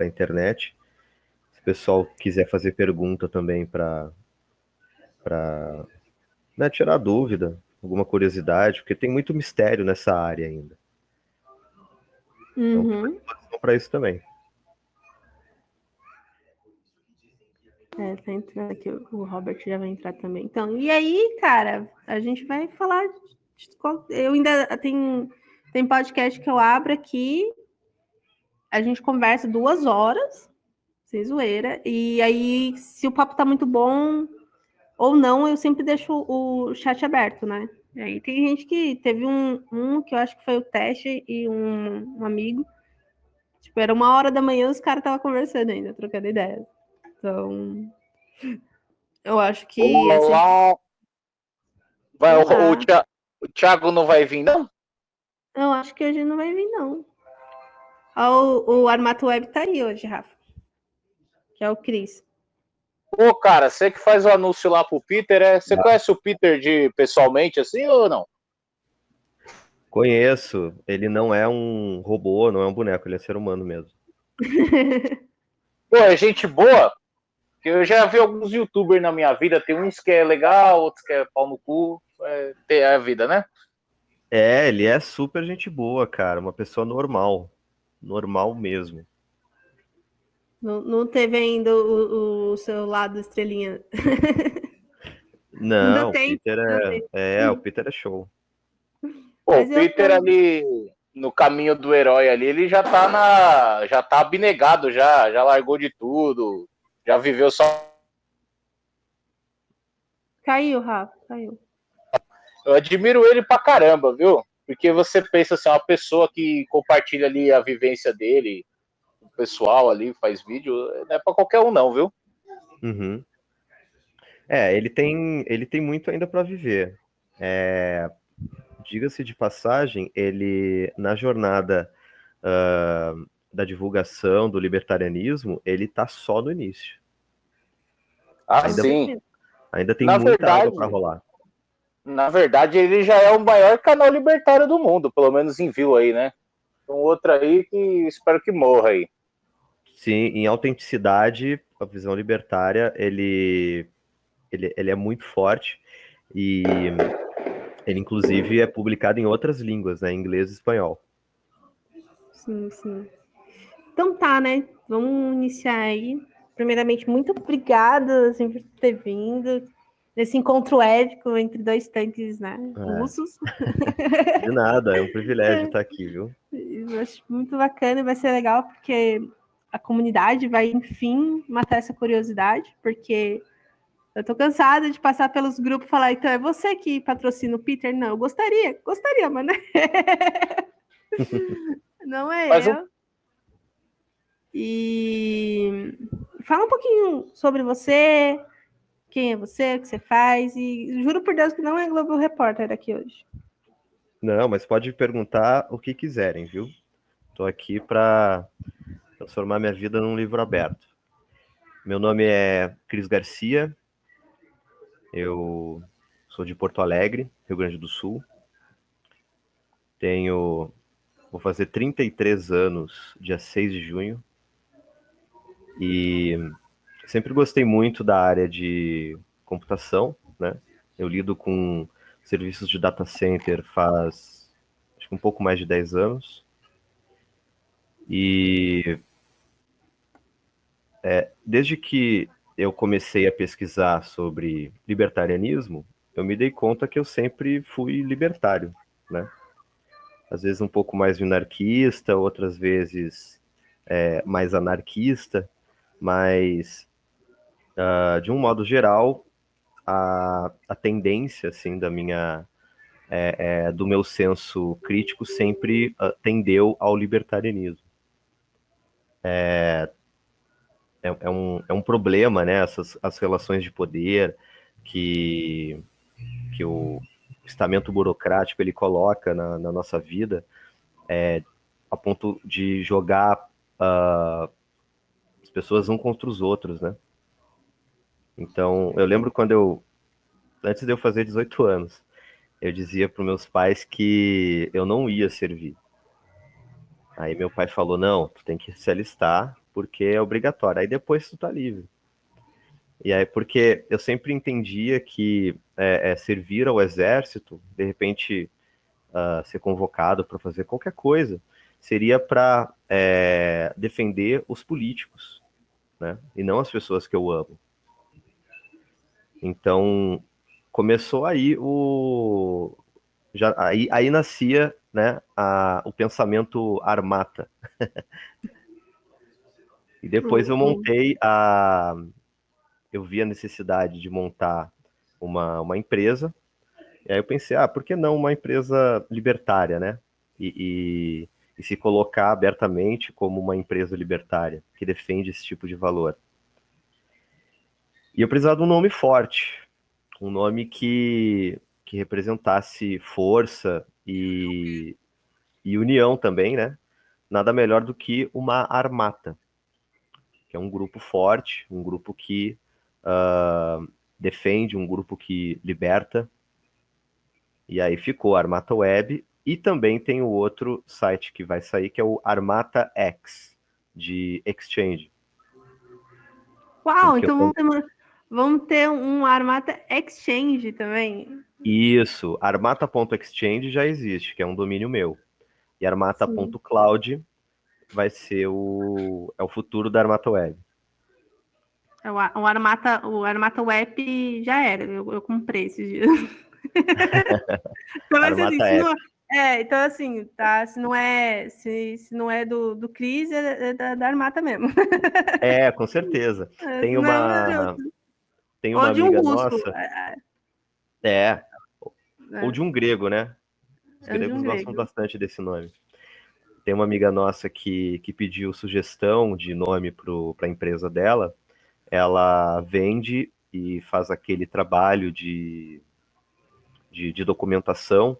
a internet. Se o pessoal quiser fazer pergunta também para né, tirar dúvida, alguma curiosidade, porque tem muito mistério nessa área ainda. Uhum. Então, para isso também. É, tá entrando aqui, o Robert já vai entrar também. Então, e aí, cara, a gente vai falar. De, eu ainda tenho tem podcast que eu abro aqui, a gente conversa duas horas, sem zoeira, e aí, se o papo tá muito bom ou não, eu sempre deixo o chat aberto, né? E aí tem gente que teve um, um que eu acho que foi o teste e um, um amigo. Tipo, era uma hora da manhã, os caras estavam conversando ainda, trocando ideias. Então, eu acho que. Olá. Vai, o, o, o Thiago não vai vir, não? Eu acho que hoje não vai vir, não. O, o Armato Web tá aí hoje, Rafa. Que é o Cris. Pô, cara, você que faz o anúncio lá pro Peter, é? Você ah. conhece o Peter de pessoalmente assim ou não? Conheço. Ele não é um robô, não é um boneco, ele é ser humano mesmo. Pô, é gente boa. Eu já vi alguns youtubers na minha vida, tem uns que é legal, outros que é pau no cu. É, é a vida, né? É, ele é super gente boa, cara. Uma pessoa normal. Normal mesmo. Não, não teve ainda o, o seu lado estrelinha. Não, o Peter é, é, o Peter é show. Pô, o Peter tô... ali no caminho do herói ali, ele já tá na, já tá abnegado já, já largou de tudo, já viveu só. Caiu, Rafa, caiu. Eu admiro ele pra caramba, viu? Porque você pensa assim, uma pessoa que compartilha ali a vivência dele, o pessoal ali faz vídeo, não é pra qualquer um, não, viu? Uhum. É, ele tem, ele tem muito ainda para viver. É, Diga-se de passagem, ele na jornada uh, da divulgação do libertarianismo, ele tá só no início. Ah, ainda, sim. Ainda tem Na muita verdade, água para rolar. Na verdade, ele já é o maior canal libertário do mundo, pelo menos em view aí, né? Um outro aí que espero que morra aí. Sim, em autenticidade, a visão libertária, ele, ele, ele é muito forte e ele, inclusive, é publicado em outras línguas, né? Inglês e espanhol. Sim, sim. Então tá, né? Vamos iniciar aí. Primeiramente, muito obrigada assim, por ter vindo nesse encontro épico entre dois tanques né, é. russos. De nada, é um privilégio estar aqui, viu? Eu acho muito bacana e vai ser legal porque a comunidade vai, enfim, matar essa curiosidade, porque eu tô cansada de passar pelos grupos e falar, então é você que patrocina o Peter? Não, eu gostaria, gostaria, mas não é, não é mas eu. E fala um pouquinho sobre você, quem é você, o que você faz, e juro por Deus que não é Globo Repórter aqui hoje. Não, mas pode perguntar o que quiserem, viu? Estou aqui para transformar minha vida num livro aberto. Meu nome é Cris Garcia, eu sou de Porto Alegre, Rio Grande do Sul. Tenho. Vou fazer 33 anos, dia 6 de junho. E sempre gostei muito da área de computação, né? Eu lido com serviços de data center faz acho que um pouco mais de 10 anos. E é, desde que eu comecei a pesquisar sobre libertarianismo, eu me dei conta que eu sempre fui libertário, né? Às vezes um pouco mais minarquista, outras vezes é, mais anarquista, mas uh, de um modo geral, a, a tendência assim da minha é, é, do meu senso crítico sempre uh, tendeu ao libertarianismo. É, é, é, um, é um problema, né? Essas as relações de poder que, que o estamento burocrático ele coloca na, na nossa vida, é, a ponto de jogar uh, as pessoas um contra os outros, né? Então, eu lembro quando eu, antes de eu fazer 18 anos, eu dizia para meus pais que eu não ia servir. Aí meu pai falou: não, tu tem que se alistar porque é obrigatório. Aí depois tu tá livre. E aí, porque eu sempre entendia que é, é, servir ao exército, de repente uh, ser convocado para fazer qualquer coisa, seria para é, defender os políticos, né? E não as pessoas que eu amo. Então começou aí o já aí, aí nascia né, a, o pensamento armata. e depois eu uhum. montei a eu vi a necessidade de montar uma, uma empresa. E aí eu pensei, ah, por que não uma empresa libertária, né? E, e, e se colocar abertamente como uma empresa libertária que defende esse tipo de valor. E eu precisava de um nome forte, um nome que, que representasse força e, e união também, né? Nada melhor do que uma armata, que é um grupo forte, um grupo que uh, defende, um grupo que liberta. E aí ficou Armata Web. E também tem o outro site que vai sair, que é o Armata X, de Exchange. Uau, então vamos ter, uma, vamos ter um Armata Exchange também. Isso, armata.exchange já existe, que é um domínio meu. E armata.cloud vai ser o, é o futuro da Armata Web. É, o, o, Armata, o Armata Web já era, eu, eu comprei esses dias. então, assim, se não, é, então assim, tá, se não é, se, se não é do, do Cris, é, é da, da, Armata mesmo. é, com certeza. É, tem uma, tem uma amiga um nossa. É, é. Ou de um grego, né? Os gregos um gostam grego. bastante desse nome. Tem uma amiga nossa que, que pediu sugestão de nome para a empresa dela ela vende e faz aquele trabalho de, de, de documentação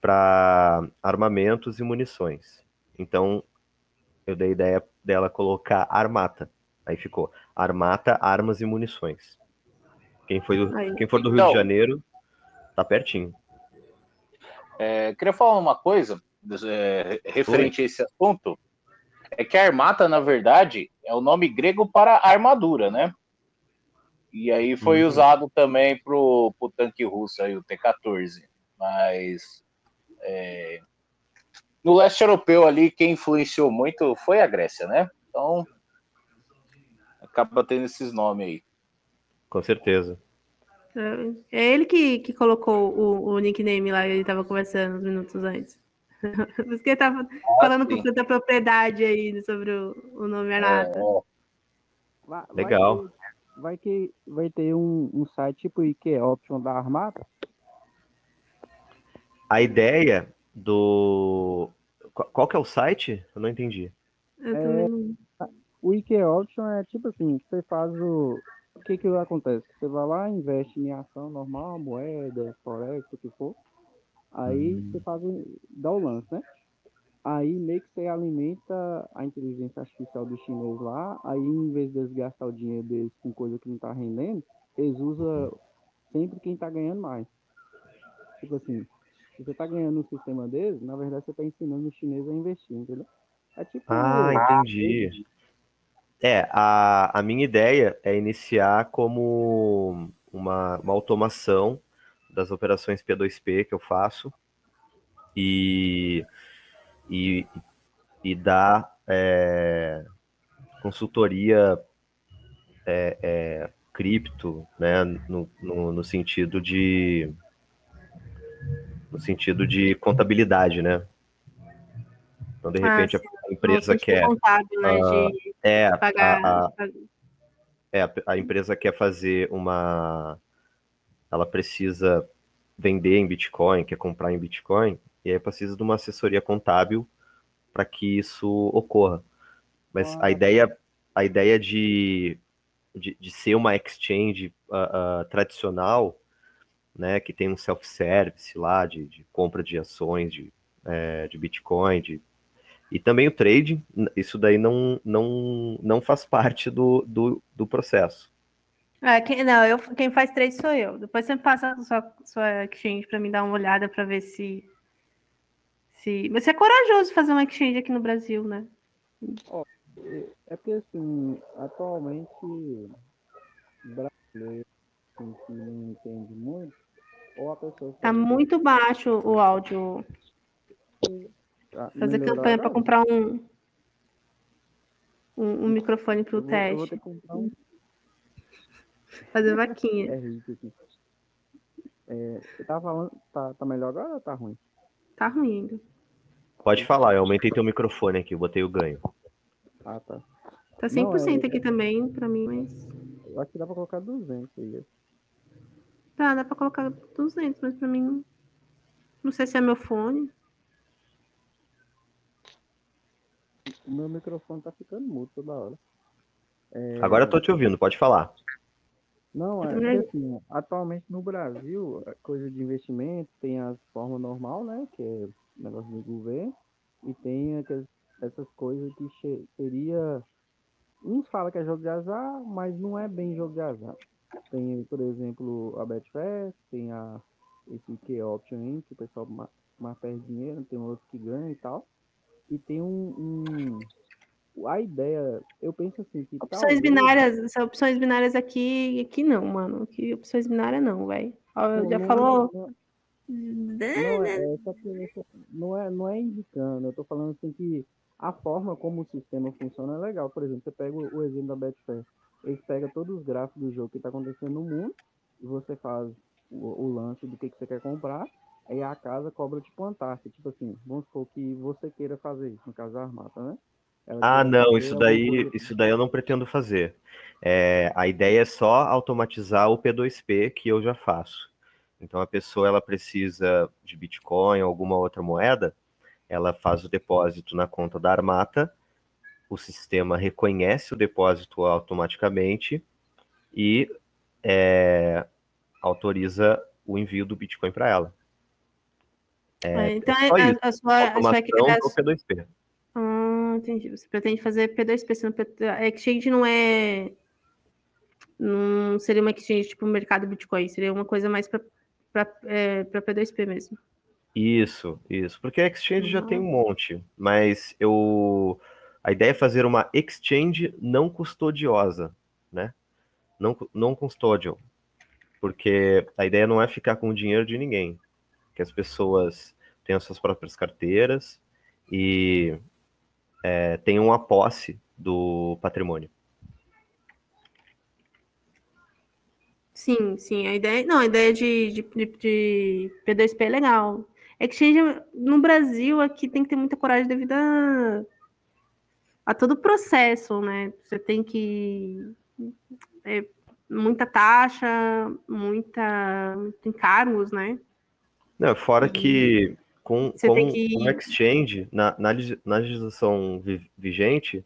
para armamentos e munições. Então, eu dei a ideia dela colocar Armata. Aí ficou Armata, Armas e Munições. Quem, foi do, quem for do Rio então, de Janeiro, tá pertinho. É, queria falar uma coisa é, referente Oi. a esse assunto é que a armata, na verdade, é o nome grego para armadura, né? E aí foi uhum. usado também para o tanque russo, aí, o T-14. Mas é, no leste europeu ali, quem influenciou muito foi a Grécia, né? Então acaba tendo esses nomes aí. Com certeza. É ele que, que colocou o, o nickname lá, ele estava conversando uns minutos antes. Por isso que ele tava falando com tanta propriedade aí sobre o, o nome Arnata. É. Legal. Vai que vai ter um, um site tipo IQ Option da Armata? A ideia do. Qual que é o site? Eu não entendi. Eu é, o IQ Option é tipo assim, você faz o. O que que acontece? Você vai lá, investe em ação normal, moeda, forex, o que for. Aí hum. você faz dá o lance, né? Aí meio que você alimenta a inteligência artificial do chinês lá, aí em vez de gastar o dinheiro deles com coisa que não tá rendendo, eles usam sempre quem tá ganhando mais. Tipo assim, se você tá ganhando no sistema deles, na verdade você tá ensinando o chinês a investir, entendeu? É tipo, ah, entendi. É, a, a minha ideia é iniciar como uma, uma automação das operações P2P que eu faço e, e, e dar é, consultoria é, é, cripto, né, no, no, no, sentido de no sentido de contabilidade, né? Então, de ah, repente, ah, a empresa quer contábil, né, uh, é, pagar, a, a, é, a empresa quer fazer uma ela precisa vender em Bitcoin, quer comprar em Bitcoin, e aí precisa de uma assessoria contábil para que isso ocorra. Mas ah. a ideia, a ideia de, de, de ser uma exchange uh, uh, tradicional, né, que tem um self-service lá de, de, compra de ações de, é, de Bitcoin, de, e também o trading, isso daí não, não, não faz parte do, do, do processo. É, quem, não, eu, quem faz trade sou eu. Depois você passa a sua, sua exchange para me dar uma olhada para ver se, se. Mas é corajoso fazer uma exchange aqui no Brasil, né? Oh, É porque, assim, atualmente, brasileiro assim, que não entende muito, ou a pessoa. Tá muito baixo o áudio. Ah, Fazer campanha para comprar um, um, um microfone para o vou, eu vou teste. ter que comprar um Fazer vaquinha. é. É, você tá falando. Tá, tá melhor agora ou tá ruim? Tá ruim ainda. Pode falar, eu aumentei teu microfone aqui, botei o ganho. Ah, tá. Tá Não, 100% é- aqui também, para mim, mas. Eu acho que dá pra colocar 200 aí. Tá, dá para colocar 200, mas para mim. não- Não sei se é meu fone. O meu microfone tá ficando mudo toda hora. É, Agora eu tô te ouvindo, pode falar. Não, é assim, atualmente no Brasil, a coisa de investimento tem as formas normal, né? Que é negócio do governo, e tem aquelas- essas coisas que seria. Uns falam que é jogo de azar, mas não é bem jogo de azar. Tem, por exemplo, a Betfair, tem a, esse Key Option aí, que o pessoal ma- mais perde dinheiro, tem outros que ganham e tal. E tem um. um- a ideia, eu penso assim, que. Opções talvez- binárias, opções binárias aqui, aqui não, mano. Aqui opções binárias não, velho. Já não é- falou. não é- Não, é, é que não é, não é indicando, eu tô falando assim que a forma como o sistema funciona é legal. Por exemplo, você pega o, exemplo da Betfair, eles pegam todos os gráficos do jogo que tá acontecendo no mundo, e você faz o, o lance do que, que você quer comprar, aí a casa cobra tipo uma taxa, tipo assim, vamos supor que você queira fazer isso, no caso da Armata, né? Ela Ah, não, isso daí, coisa- isso daí eu não pretendo fazer. É, a ideia é só automatizar o P2P que eu já faço. Então a pessoa ela precisa de Bitcoin ou alguma outra moeda, ela faz o depósito na conta da Armata, o sistema reconhece o depósito automaticamente e é, autoriza o envio do Bitcoin para ela. Ah, então é a, isso. a sua, a sua Automação do P2P. Ah, entendi. Você pretende fazer P2P, senão P- a exchange não é. Não seria uma exchange tipo mercado Bitcoin, seria uma coisa mais para é, pra P2P mesmo. Isso, isso. Porque a exchange já tem um Uhum. monte, mas eu a ideia é fazer uma exchange não custodiosa, né? Não, não custodial. Porque a ideia não é ficar com o dinheiro de ninguém. Que as pessoas tenham suas próprias carteiras e é, tenham a posse do patrimônio. Sim, sim. A ideia. Não, a ideia de, de, de- de P2P é legal. Exchange no Brasil aqui tem que ter muita coragem devido a, a todo o processo, né? Você tem que. é, muita taxa, muita, muito encargos, né? Não, fora que com, Você com, que- com exchange, na, na, na legislação vi- vigente,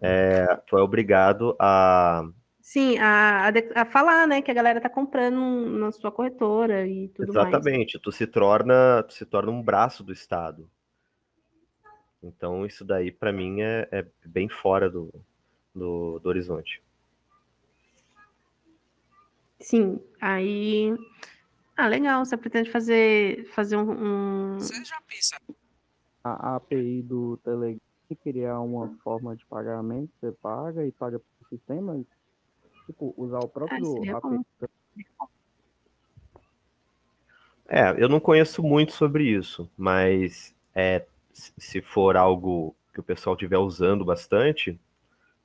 é, tu é obrigado a Sim, a, a, falar, né, que a galera tá comprando na sua corretora e tudo mais. Exatamente, tu se torna, tu se torna um braço do Estado. Então isso daí para mim é, é bem fora do, do, do horizonte. Sim, aí. Ah, legal. Você pretende fazer, fazer um. um- a a API do Telegram criar uma forma de pagamento, você paga e paga pro sistema, tipo, usar o próprio seria API. bom. É, eu não conheço muito sobre isso, mas é, se se for algo que o pessoal estiver usando bastante,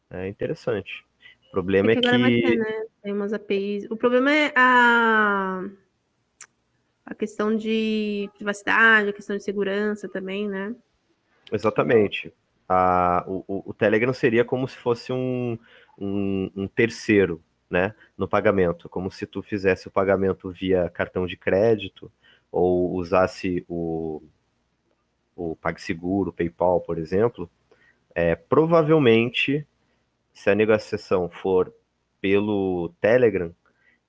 é interessante. O problema é Porque agora vai ter, que né? Tem umas APIs. O problema é a, a questão de privacidade, a questão de segurança também, né? Exatamente. A- o, o- Telegram seria como se fosse um, um, um terceiro, né, no pagamento, como se tu fizesse o pagamento via cartão de crédito ou usasse o, o PagSeguro, PayPal, por exemplo. É, provavelmente, se a negociação for pelo Telegram,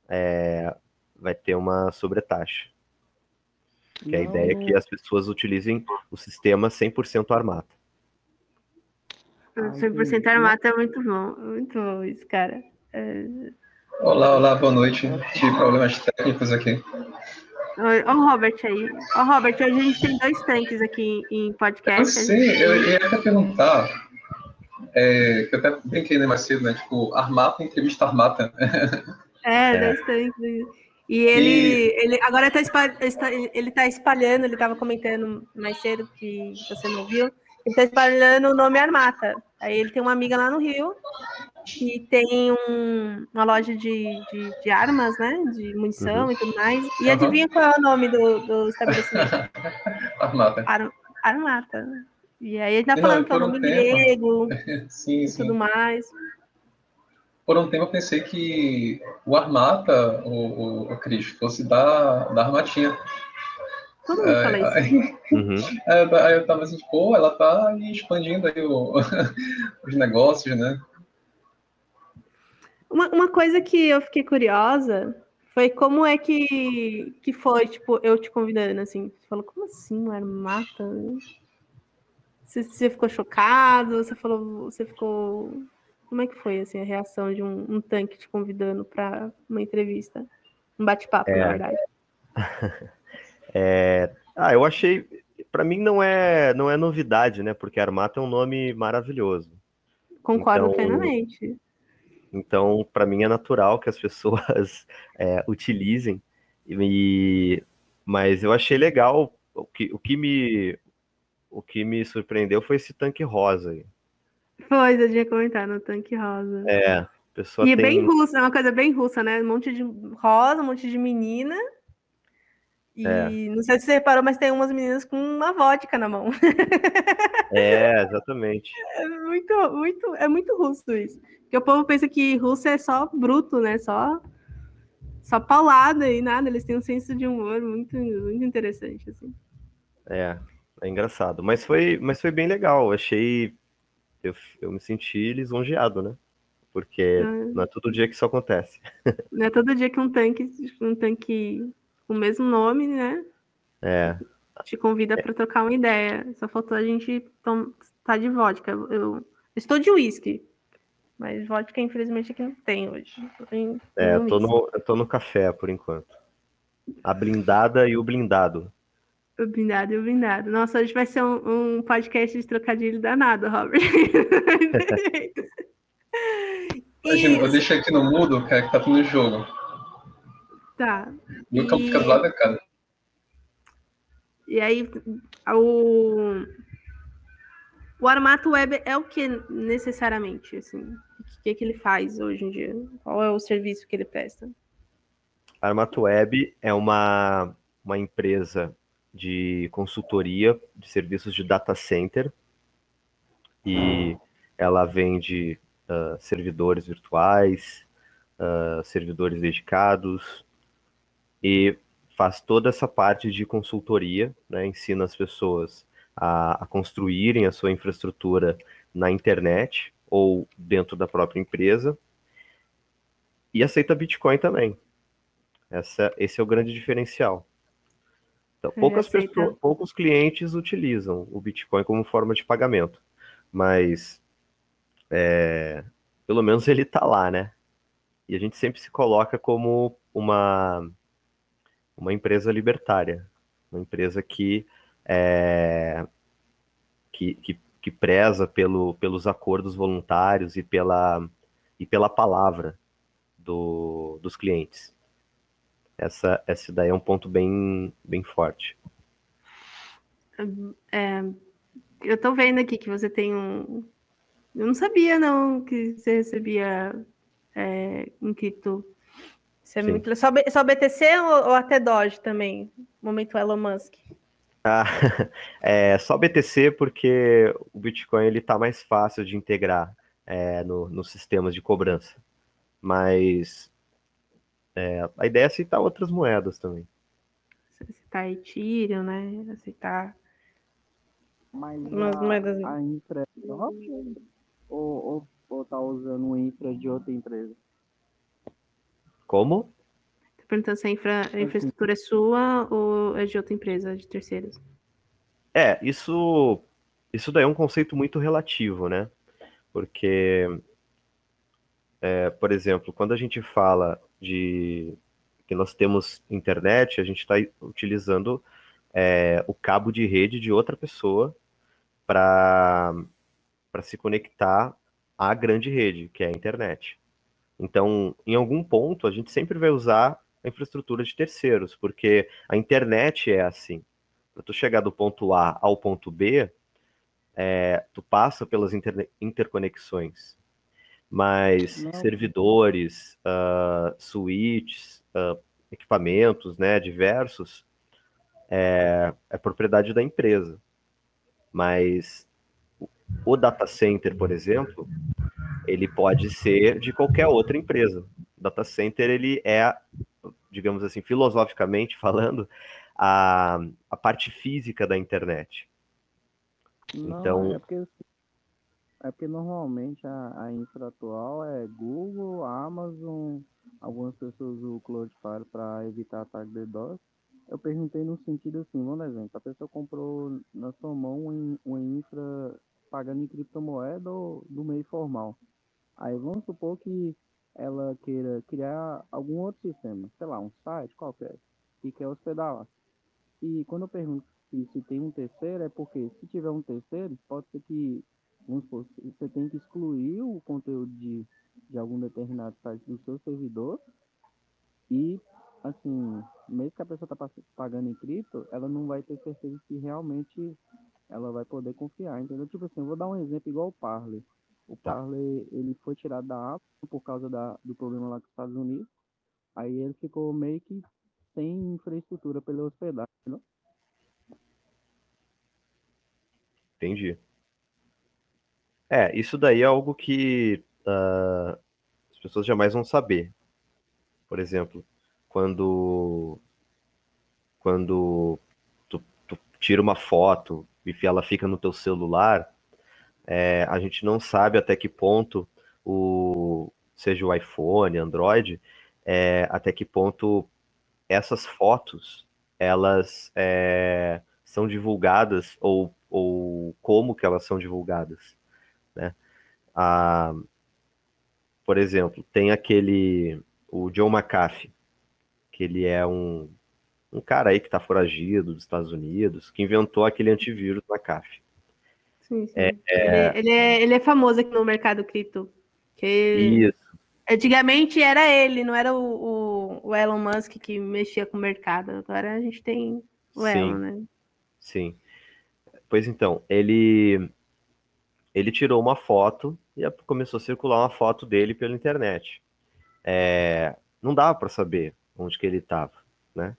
é, vai ter uma sobretaxa. Que a Não, ideia é que as pessoas utilizem o sistema 100% armado. Ah, 100% entendi. armata é muito bom. Muito bom isso, cara. É... Olá, olá, boa noite. Tive problemas técnicos aqui. Ó o Robert aí. Ó, Robert, hoje a gente tem dois tanques aqui em podcast. A sei, gente- eu ia até perguntar. é, que eu até brinquei né, mais cedo, né? Tipo, Armata entrevista Armata. É, é. bastante. E ele, e... ele agora tá ele está espalhando, ele estava comentando mais cedo que você não viu, ele está espalhando o nome Armata. Aí ele tem uma amiga lá no Rio que tem um, uma loja de, de, de, armas, né? De munição uhum. e tudo mais. E uhum. adivinha qual é o nome do, do estabelecimento? Armata. Ar, Armata. E aí ele tá falando que é o nome grego sim, e sim. tudo mais. Por um tempo eu pensei que o Armata, o, o, o Cris, fosse da, da Armatinha. Todo mundo é, fala isso. Aí, uhum. É, aí eu tava assim, pô, ela tá expandindo aí o, os negócios, né? Uma, uma coisa que eu fiquei curiosa foi como é que, que foi, tipo, eu te convidando, assim. Você falou, como assim, o Armata? Você, você ficou chocado? Você falou, você ficou como é que foi assim, a reação de um, um tanque te convidando para uma entrevista? Um bate-papo, é... na verdade. é... Ah, eu achei. Para mim não é, não é novidade, né? Porque Armata é um nome maravilhoso. Concordo então, plenamente. Então, para mim é natural que as pessoas é, utilizem. E, mas eu achei legal. O que, o, que me, o que me surpreendeu foi esse tanque rosa. Aí. Pois, eu tinha comentado no tanque rosa. É, pessoa E tem... bem russa, é uma coisa bem russa, né? Um monte de rosa, um monte de menina. E é. não sei se você reparou, mas tem umas meninas com uma vodka na mão. É, exatamente. É muito, muito, é muito russo isso. Porque o povo pensa que russo é só bruto, né? Só, só paulada e nada. Eles têm um senso de humor muito, muito interessante, assim. É, é engraçado. Mas foi, mas foi bem legal. Achei eu, eu me senti lisonjeado, né? Porque ah. não é todo dia que isso acontece. Não é todo dia que um tanque, um tanque com o mesmo nome, né? É. Te convida para trocar uma ideia. Só faltou a gente estar tá de vodka. Eu estou de uísque, mas vodka, infelizmente, aqui não tem hoje. Tem, é, eu tô, no, eu tô no café por enquanto. A blindada e o blindado. O blindado e o blindado. Nossa, hoje vai ser um, um podcast de trocadilho danado, Robert. Imagina, vou deixar aqui no mudo, cara, que tá tudo no jogo. Tá. E o campo fica do lado da cara. E aí, o... O Armato Web é o que necessariamente, assim? O que, que ele faz hoje em dia? Qual é o serviço que ele presta? Armato Web é uma, uma empresa de consultoria de serviços de data center e ela vende uh, servidores virtuais, uh, servidores dedicados e faz toda essa parte de consultoria, né, ensina as pessoas a, a construírem a sua infraestrutura na internet ou dentro da própria empresa e aceita Bitcoin também. Essa, esse é o grande diferencial. Então, poucas pessoas, poucos clientes utilizam o Bitcoin como forma de pagamento, mas é, pelo menos ele está lá, né? E a gente sempre se coloca como uma, uma empresa libertária, uma empresa que, é, que, que, que, preza pelo, pelos acordos voluntários e pela, e pela palavra do, dos clientes. Essa, essa daí é um ponto bem, bem forte. É, eu estou vendo aqui que você tem um. Eu não sabia, não, que você recebia é, em cripto. Isso é muito... só, só BTC ou, ou, até Doge também? Momento Elon Musk. Ah, é só BTC porque o Bitcoin ele está mais fácil de integrar é, no, nos sistemas de cobrança. Mas é, a ideia é aceitar outras moedas também. Aceitar Ethereum, né? Aceitar Mas umas a, moedas. A infra é ou, ou, ou tá usando uma infra de outra empresa? Como? Tô perguntando se a, infra, a infraestrutura é sua ou é de outra empresa, de terceiros. É, isso, isso daí é um conceito muito relativo, né? Porque, é, por exemplo, quando a gente fala de que nós temos internet, a gente está utilizando é, o cabo de rede de outra pessoa para se conectar à grande rede, que é a internet. Então, em algum ponto, a gente sempre vai usar a infraestrutura de terceiros, porque a internet é assim. Para tu chegar do ponto A ao ponto B, é, tu passa pelas inter interconexões. Mas Não. servidores, uh, switches, uh, equipamentos, né, diversos, é, é propriedade da empresa. Mas o data center, por exemplo, ele pode ser de qualquer outra empresa. O data center ele é, digamos assim, filosoficamente falando, a, a parte física da internet. Não, então, é porque, é porque normalmente a, a infra atual é Google, Amazon, algumas pessoas usam o Cloudflare para evitar ataque de DDoS. Eu perguntei no sentido assim, vamos exemplo, a pessoa comprou na sua mão uma infra pagando em criptomoeda ou do meio formal. Aí vamos supor que ela queira criar algum outro sistema, sei lá, um site qualquer, e quer hospedar lá. E quando eu pergunto se, se tem um terceiro, é porque se tiver um terceiro, pode ser que vamos supor, você tem que excluir o conteúdo de, de algum determinado site do seu servidor e assim, mesmo que a pessoa está pagando em cripto, ela não vai ter certeza se realmente ela vai poder confiar, entendeu? Tipo assim, eu vou dar um exemplo igual o Parler. O tá. Parler, ele foi tirado da Apple por causa da, do problema lá com os Estados Unidos. Aí ele ficou meio que sem infraestrutura para ele hospedar? Entendi. É, isso daí é algo que uh, as pessoas jamais vão saber. Por exemplo, quando quando tu, tu tira uma foto e ela fica no teu celular, é, a gente não sabe até que ponto o seja o iPhone, Android, é, até que ponto essas fotos elas é, são divulgadas ou, ou como que elas são divulgadas? Ah, por exemplo, tem aquele o John McAfee, que ele é um, um cara aí que está foragido dos Estados Unidos, que inventou aquele antivírus McAfee. Sim, sim. É, é... Ele, ele, é, ele é famoso aqui no mercado cripto. Que Isso. Antigamente era ele, não era o, o, o, Elon Musk que mexia com o mercado. Agora a gente tem o sim, Elon, né? Sim. Pois então, ele ele tirou uma foto e começou a circular uma foto dele pela internet. É, não dava para saber onde que ele estava, né?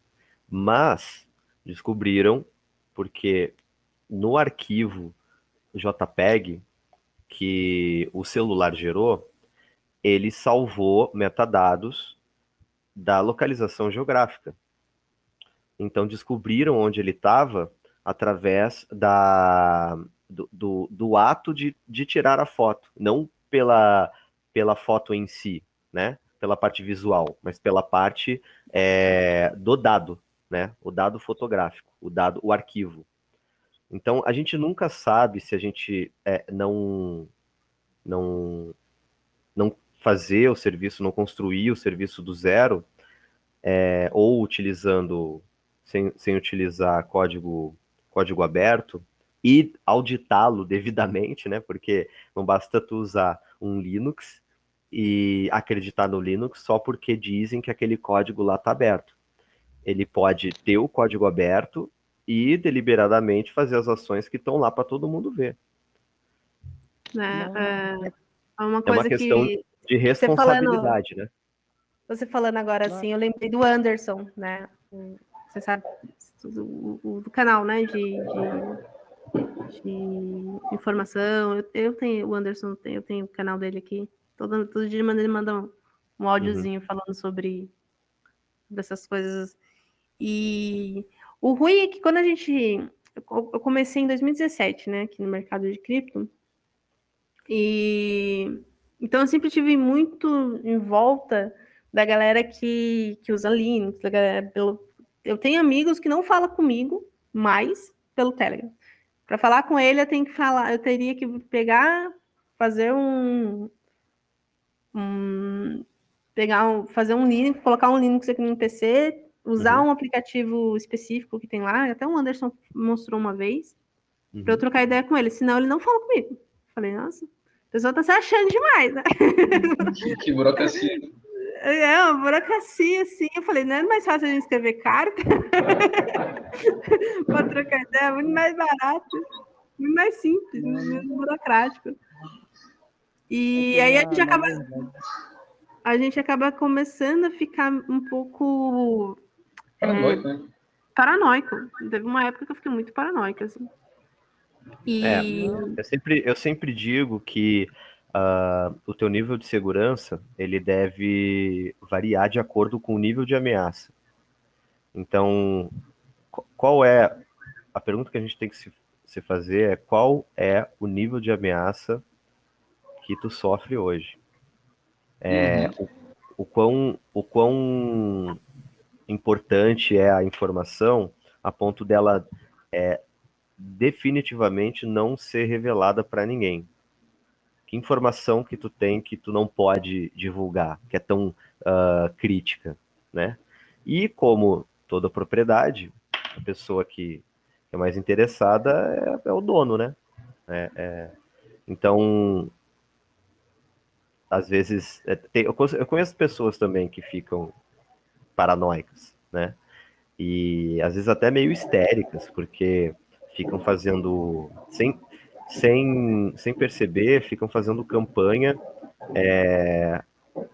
Mas descobriram porque no arquivo JPEG que o celular gerou, ele salvou metadados da localização geográfica. Então descobriram onde ele estava através da, do, do, do, ato de, de tirar a foto, não pela, pela foto em si, né? Pela parte visual, mas pela parte é, do dado, né? O dado fotográfico, o dado, o arquivo. Então a gente nunca sabe se a gente é, não não não fazer o serviço, não construir o serviço do zero, é, ou utilizando sem, sem utilizar código código aberto e auditá-lo devidamente, né? Porque não basta tu usar um Linux e acreditar no Linux só porque dizem que aquele código lá está aberto. Ele pode ter o código aberto e deliberadamente fazer as ações que estão lá para todo mundo ver. É, é uma, coisa é uma questão que de responsabilidade, falando, né? Você falando agora assim, eu lembrei do Anderson, né? Você sabe, do, do canal, né? De, de, de informação. Eu, eu, tenho, o Anderson, eu tenho o canal dele aqui. Todo, todo dia ele manda um, um áudiozinho uhum. falando sobre dessas coisas. E o ruim é que quando a gente. Eu comecei em 2017, né, aqui no mercado de cripto. E então eu sempre tive muito em volta da galera que, que usa Linux, da galera pelo. Eu tenho amigos que não falam comigo mais pelo Telegram. Para falar com ele, eu tenho que falar, eu teria que pegar, fazer um, um pegar um, fazer um Linux, colocar um Linux aqui no PC, usar uhum. um aplicativo específico que tem lá, até o Anderson mostrou uma vez, uhum. para eu trocar ideia com ele, senão ele não fala comigo. Falei, nossa, a pessoa tá se achando demais, né? Que burocracia. É, uma burocracia, assim. Eu falei, não é mais fácil a gente escrever carta? para trocar ideia, muito mais barato, muito mais simples, menos burocrático. E aí a gente acaba. A gente acaba começando a ficar um pouco. Paranoico, é, né? Paranoico. Teve uma época que eu fiquei muito paranoica, assim. E... É, eu, sempre, eu sempre digo que uh, o teu nível de segurança ele deve variar de acordo com o nível de ameaça. Então, qual é a pergunta que a gente tem que se, se fazer é qual é o nível de ameaça que tu sofre hoje? É, uhum. o, o, quão, o quão importante é a informação a ponto dela é, definitivamente não ser revelada para ninguém. Que informação que tu tem que tu não pode divulgar, que é tão uh, crítica, né? E como toda propriedade, a pessoa que é mais interessada é, é o dono, né? É, é, então, às vezes, é, tem, eu, eu conheço pessoas também que ficam paranoicas, né? E às vezes até meio histéricas, porque ficam fazendo, sem, sem, sem perceber, ficam fazendo campanha é,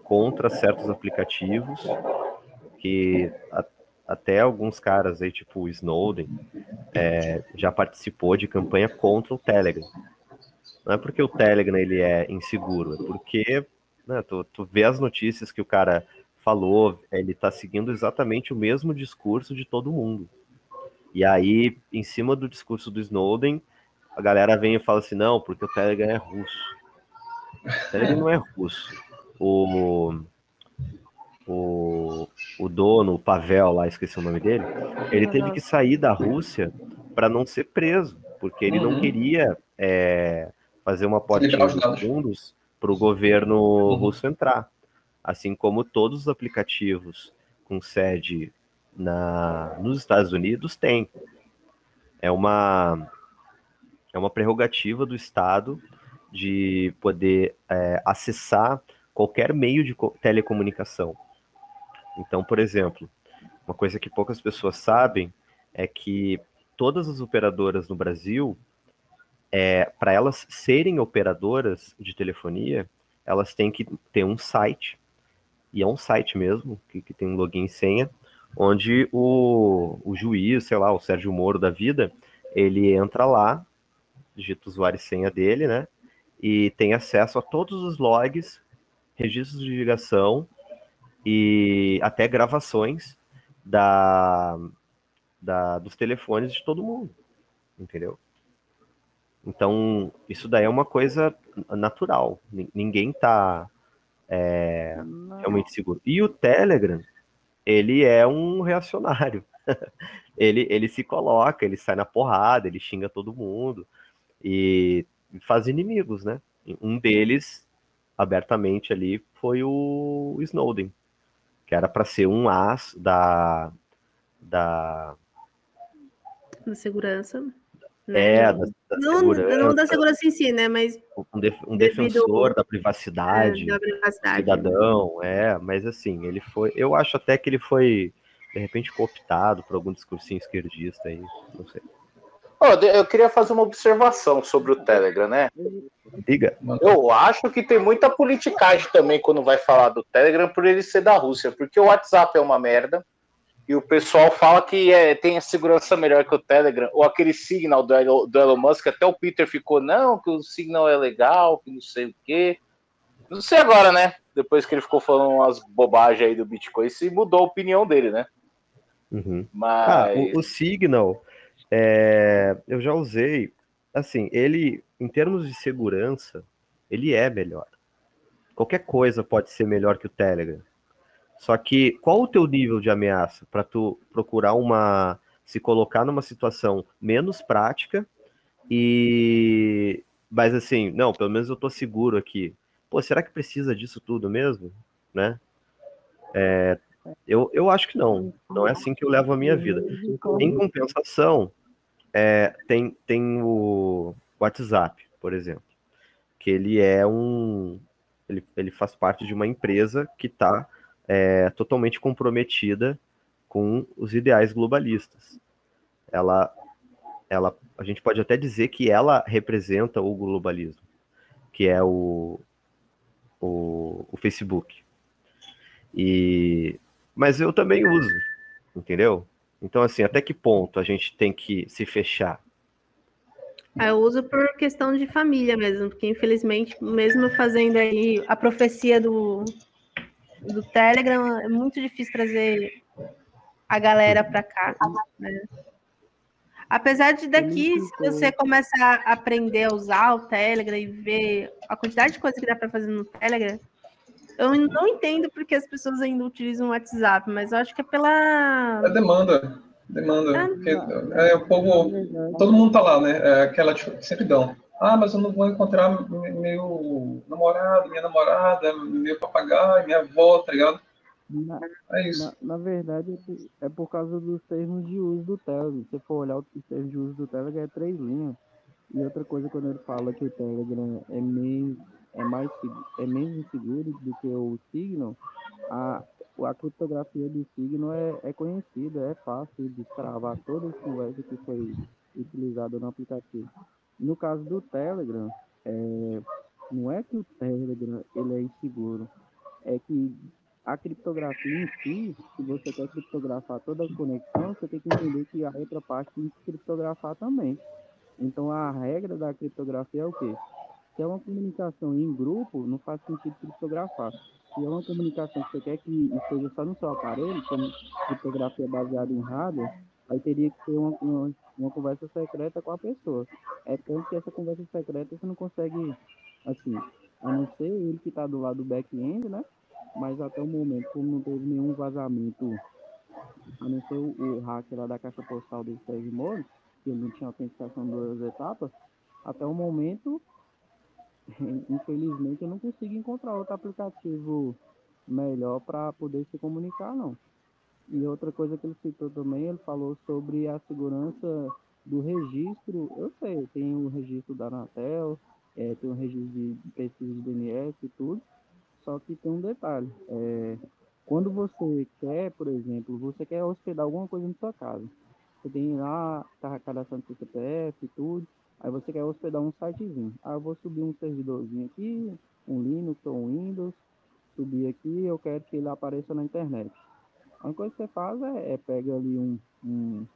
contra certos aplicativos que a, até alguns caras aí, tipo o Snowden, é, já participou de campanha contra o Telegram. Não é porque o Telegram ele é inseguro, é porque né, tu, tu vê as notícias que o cara falou, ele está seguindo exatamente o mesmo discurso de todo mundo. E aí, em cima do discurso do Snowden, a galera vem e fala assim: não, porque o Telegram é russo. O Telegram não é russo. O, o, o dono, o Pavel, lá, esqueci o nome dele, ele teve que sair da Rússia para não ser preso, porque ele uhum. não queria é, fazer uma portinha dos fundos para o governo uhum. russo entrar. Assim como todos os aplicativos com sede na, nos Estados Unidos tem. É uma, é uma prerrogativa do Estado de poder é, acessar qualquer meio de telecomunicação. Então, por exemplo, uma coisa que poucas pessoas sabem é que todas as operadoras no Brasil, é, para elas serem operadoras de telefonia, elas têm que ter um site, e é um site mesmo, que, que tem um login e senha, onde o, o juiz, sei lá, o Sérgio Moro da vida, ele entra lá, digita o usuário e senha dele, né? E tem acesso a todos os logs, registros de ligação e até gravações da, da, dos telefones de todo mundo, entendeu? Então, isso daí é uma coisa natural. Ninguém tá é, realmente seguro. E o Telegram, ele é um reacionário. ele, ele se coloca, ele sai na porrada, ele xinga todo mundo e faz inimigos, né? Um deles, abertamente ali, foi o Snowden, que era para ser um as da da da segurança. Né? É, da, da não, segurança, não da segurança em si, né? Mas um, um defensor da privacidade, é, da privacidade, cidadão, é. Mas assim, ele foi. Eu acho até que ele foi de repente cooptado por algum discursinho esquerdista aí, não sei. Oh, eu queria fazer uma observação sobre o Telegram, né? Diga. Eu acho que tem muita politicagem também quando vai falar do Telegram por ele ser da Rússia, porque o WhatsApp é uma merda, e o pessoal fala que é, tem a segurança melhor que o Telegram, ou aquele Signal do, do Elon Musk, até o Peter ficou, não, que o Signal é legal, que não sei o quê. Não sei agora, né? Depois que ele ficou falando umas bobagens aí do Bitcoin, se mudou a opinião dele, né? Uhum. Mas... Ah, o, o Signal, é, eu já usei, assim, ele, em termos de segurança, ele é melhor. Qualquer coisa pode ser melhor que o Telegram. Só que qual o teu nível de ameaça para tu procurar uma se colocar numa situação menos prática e mas assim, não, pelo menos eu tô seguro aqui. Pô, será que precisa disso tudo mesmo, né? É, eu, eu acho que não. Não é assim que eu levo a minha vida. Em compensação, é, tem, tem o WhatsApp, por exemplo. que ele é um. Ele, ele faz parte de uma empresa que está é, totalmente comprometida com os ideais globalistas. Ela, ela, a gente pode até dizer que ela representa o globalismo, que é o, o, o Facebook. E, mas eu também uso, entendeu? Então, assim, até que ponto a gente tem que se fechar ah, eu uso por questão de família mesmo, porque infelizmente, mesmo fazendo aí a profecia do, do Telegram, é muito difícil trazer a galera para cá. Né? Apesar de daqui, se você começar a aprender a usar o Telegram e ver a quantidade de coisa que dá para fazer no Telegram, eu não entendo porque as pessoas ainda utilizam o WhatsApp, mas eu acho que é pela. É demanda. Demanda. Ah, porque, é, o povo. Todo mundo tá lá, né? É aquela tipo, sempre dão. Ah, mas eu não vou encontrar meu namorado, minha namorada, meu papagaio, minha avó, tá ligado? Na, é isso. Na, na, verdade, é por causa dos termos de uso do Telegram. Se você for olhar os termos de uso do Telegram, é três linhas. E outra coisa, quando ele fala que o Telegram é menos, é mais, é menos inseguro do que o Signal, a, a criptografia do signo é, é conhecida, é fácil de travar toda a conversa que foi utilizada no aplicativo. No caso do Telegram, é, não é que o Telegram ele é inseguro, é que a criptografia em si, se você quer criptografar toda a conexão, você tem que entender que a outra parte tem que criptografar também. Então a regra da criptografia é o quê? Se é uma comunicação em grupo, não faz sentido criptografar se é uma comunicação que você quer que esteja só no seu aparelho, como criptografia baseada em hardware, aí teria que ser uma, uma, uma, conversa secreta com a pessoa. É tanto que essa conversa secreta você não consegue, assim, a não ser ele que está do lado do back-end, né? Mas até o momento, como não teve nenhum vazamento, a não ser o, o hacker lá da caixa postal do Sérgio Moro, que ele não tinha autenticação duas etapas, até o momento infelizmente eu não consigo encontrar outro aplicativo melhor para poder se comunicar, não. E outra coisa que ele citou também, ele falou sobre a segurança do registro. Eu sei, tem o registro da Anatel, é, tem o registro de pesquisa de DNS e tudo, só que tem um detalhe. É, quando você quer, por exemplo, você quer hospedar alguma coisa na sua casa, você tem lá, tá cadastrando seu CPF e tudo, Aí você quer hospedar um sitezinho. Ah, eu vou subir um servidorzinho aqui, um Linux ou um Windows, subir aqui, eu quero que ele apareça na internet. A única coisa que você faz é, é pega ali um, um,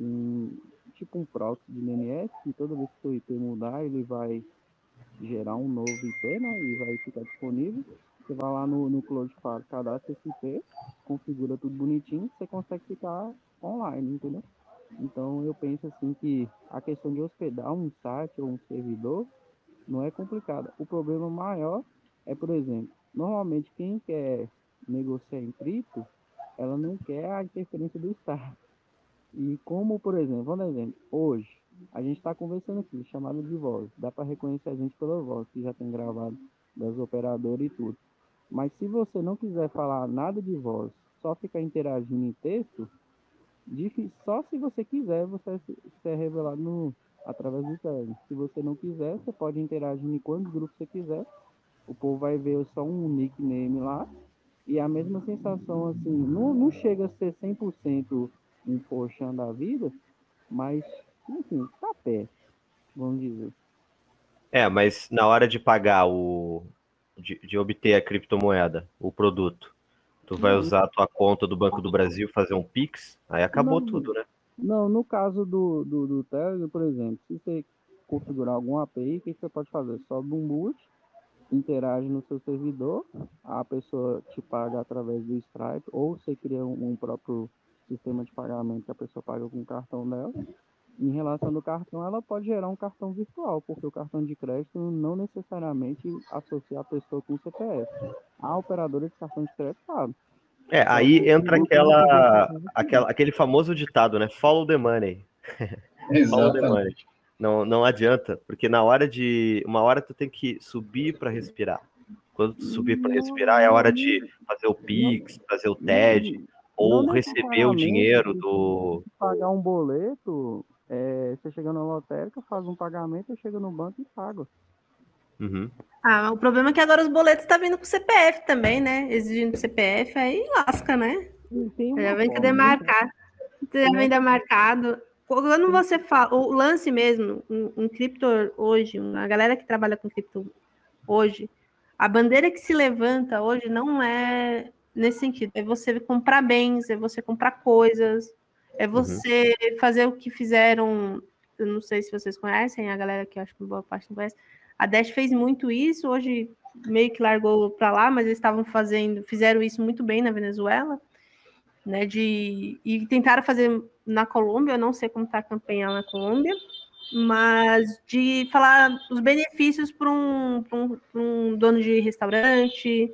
um, tipo um proxy de DNS, que toda vez que o IP mudar, ele vai gerar um novo IP, né? E vai ficar disponível. Você vai lá no, no Cloudflare, cadastra esse IP, configura tudo bonitinho, você consegue ficar online, entendeu? Então eu penso assim que a questão de hospedar um site ou um servidor não é complicada. O problema maior é, por exemplo, normalmente quem quer negociar em cripto, ela não quer a interferência do Estado. E como, por exemplo, vamos exemplo, hoje a gente está conversando aqui, chamada de voz, dá para reconhecer a gente pela voz, que já tem gravado das operadoras e tudo. Mas se você não quiser falar nada de voz, só ficar interagindo em texto, só se você quiser, você ser revelado no, através do Telegram. Se você não quiser, você pode interagir em quantos grupos você quiser. O povo vai ver só um nickname lá. E a mesma sensação, assim, não, não chega a ser 100% um poxão da vida, mas, enfim, tá perto, vamos dizer. É, mas na hora de pagar o. de, de obter a criptomoeda, o produto, Tu vai usar a tua conta do Banco do Brasil, fazer um Pix, aí acabou não, tudo, né? Não, no caso do, do, do Telegram, por exemplo, se você configurar alguma API, o que você pode fazer? Sobe um boot, interage no seu servidor, a pessoa te paga através do Stripe, ou você cria um, um próprio sistema de pagamento que a pessoa paga com o cartão dela, em relação ao cartão, ela pode gerar um cartão virtual, porque o cartão de crédito não necessariamente associa a pessoa com o CPF. A operadora de cartão de crédito sabe. É, aí então, entra aquela, aquela, aquele famoso ditado, né? Follow the money. Follow the money. Não, não adianta, porque na hora de. Uma hora tu tem que subir para respirar. Quando tu subir para respirar, é a hora de fazer o Pix, fazer o TED, ou receber o dinheiro do. Pagar um boleto, é, você chega na lotérica, faz um pagamento, chega no banco e paga. Uhum. Ah, o problema é que agora os boletos tá vindo com CPF também, né? Exigindo CPF, aí lasca, né? Já vem que demarcar. Já vem demarcado. Quando você fala, o lance mesmo, um, um cripto hoje, a galera que trabalha com cripto hoje, a bandeira que se levanta hoje não é nesse sentido, é você comprar bens, é você comprar coisas, é uhum. você uhum. fazer o que fizeram, eu não sei se vocês conhecem, a galera que acho que boa parte não conhece, a Dash fez muito isso, hoje meio que largou para lá, mas eles estavam fazendo, fizeram isso muito bem na Venezuela, né, de e tentaram fazer na Colômbia, eu não sei como está a campanha na Colômbia, mas de falar os benefícios para um, um, um, dono de restaurante,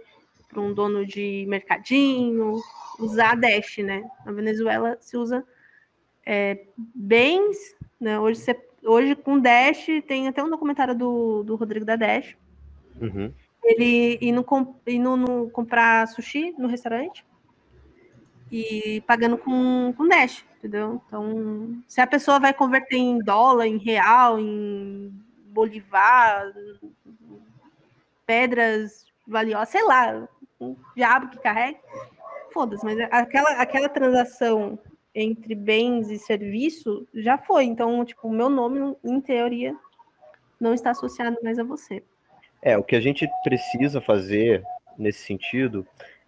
para um dono de mercadinho, usar a Dash, né? Na Venezuela se usa é, bens, né? Hoje, você, hoje com Dash, tem até um documentário do, do Rodrigo da Dash. Uhum. Ele indo, indo no, comprar sushi no restaurante e pagando com, com Dash, entendeu? Então, se a pessoa vai converter em dólar, em real, em bolivar, pedras valiosas, sei lá, um diabo que carrega, foda-se, mas aquela, aquela transação entre bens e serviço já foi. Então, tipo, o meu nome, em teoria, não está associado mais a você. É, o que a gente precisa fazer nesse sentido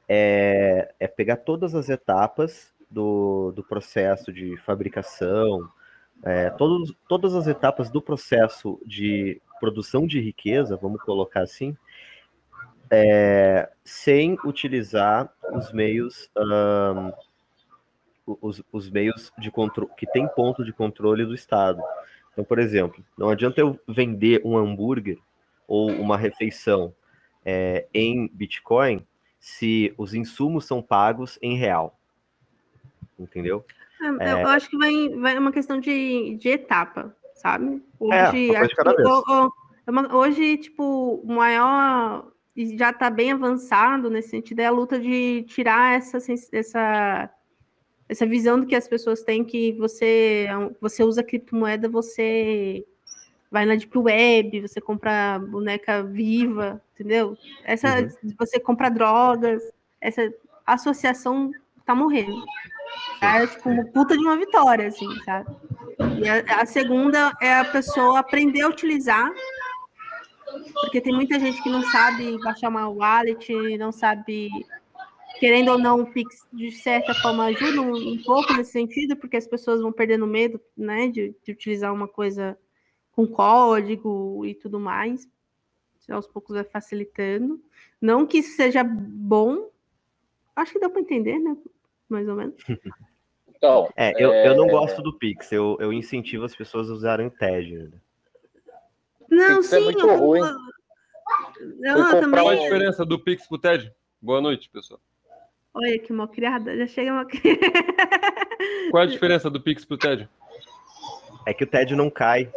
é, é pegar todas as etapas do, do processo de fabricação, é, todos, todas as etapas do processo de produção de riqueza, vamos colocar assim, é, sem utilizar os meios um, os, os meios de controle que tem ponto de controle do Estado. Então, por exemplo, não adianta eu vender um hambúrguer ou uma refeição é, em Bitcoin se os insumos são pagos em real. Entendeu? É, eu acho que vai, vai uma questão de, de etapa, sabe? É, hoje, é, que, hoje, tipo, o maior e já está bem avançado nesse sentido, é a luta de tirar essa, essa, essa visão do que as pessoas têm que você, você usa criptomoeda, você vai na Deep Web, você compra boneca viva, entendeu? Essa, uhum. Você compra drogas, essa associação tá morrendo. É tipo uma puta de uma vitória, assim, sabe? E a, a segunda é a pessoa aprender a utilizar porque tem muita gente que não sabe baixar uma wallet, não sabe, querendo ou não, o Pix de certa forma ajuda um, um pouco nesse sentido, porque as pessoas vão perdendo medo, né, de, de utilizar uma coisa com código e tudo mais. Aos poucos vai facilitando. Não que isso seja bom, acho que dá para entender, né? Mais ou menos. Então, é, eu, é... eu não gosto do Pix, eu, eu incentivo as pessoas a usarem o TED. Não, Pix é sim. É muito eu... ruim. Não, eu também... Qual a diferença do Pix pro TED? Boa noite, pessoal. Olha que mal criada, já chega mal Qual a diferença do Pix pro TED? É que o TED não cai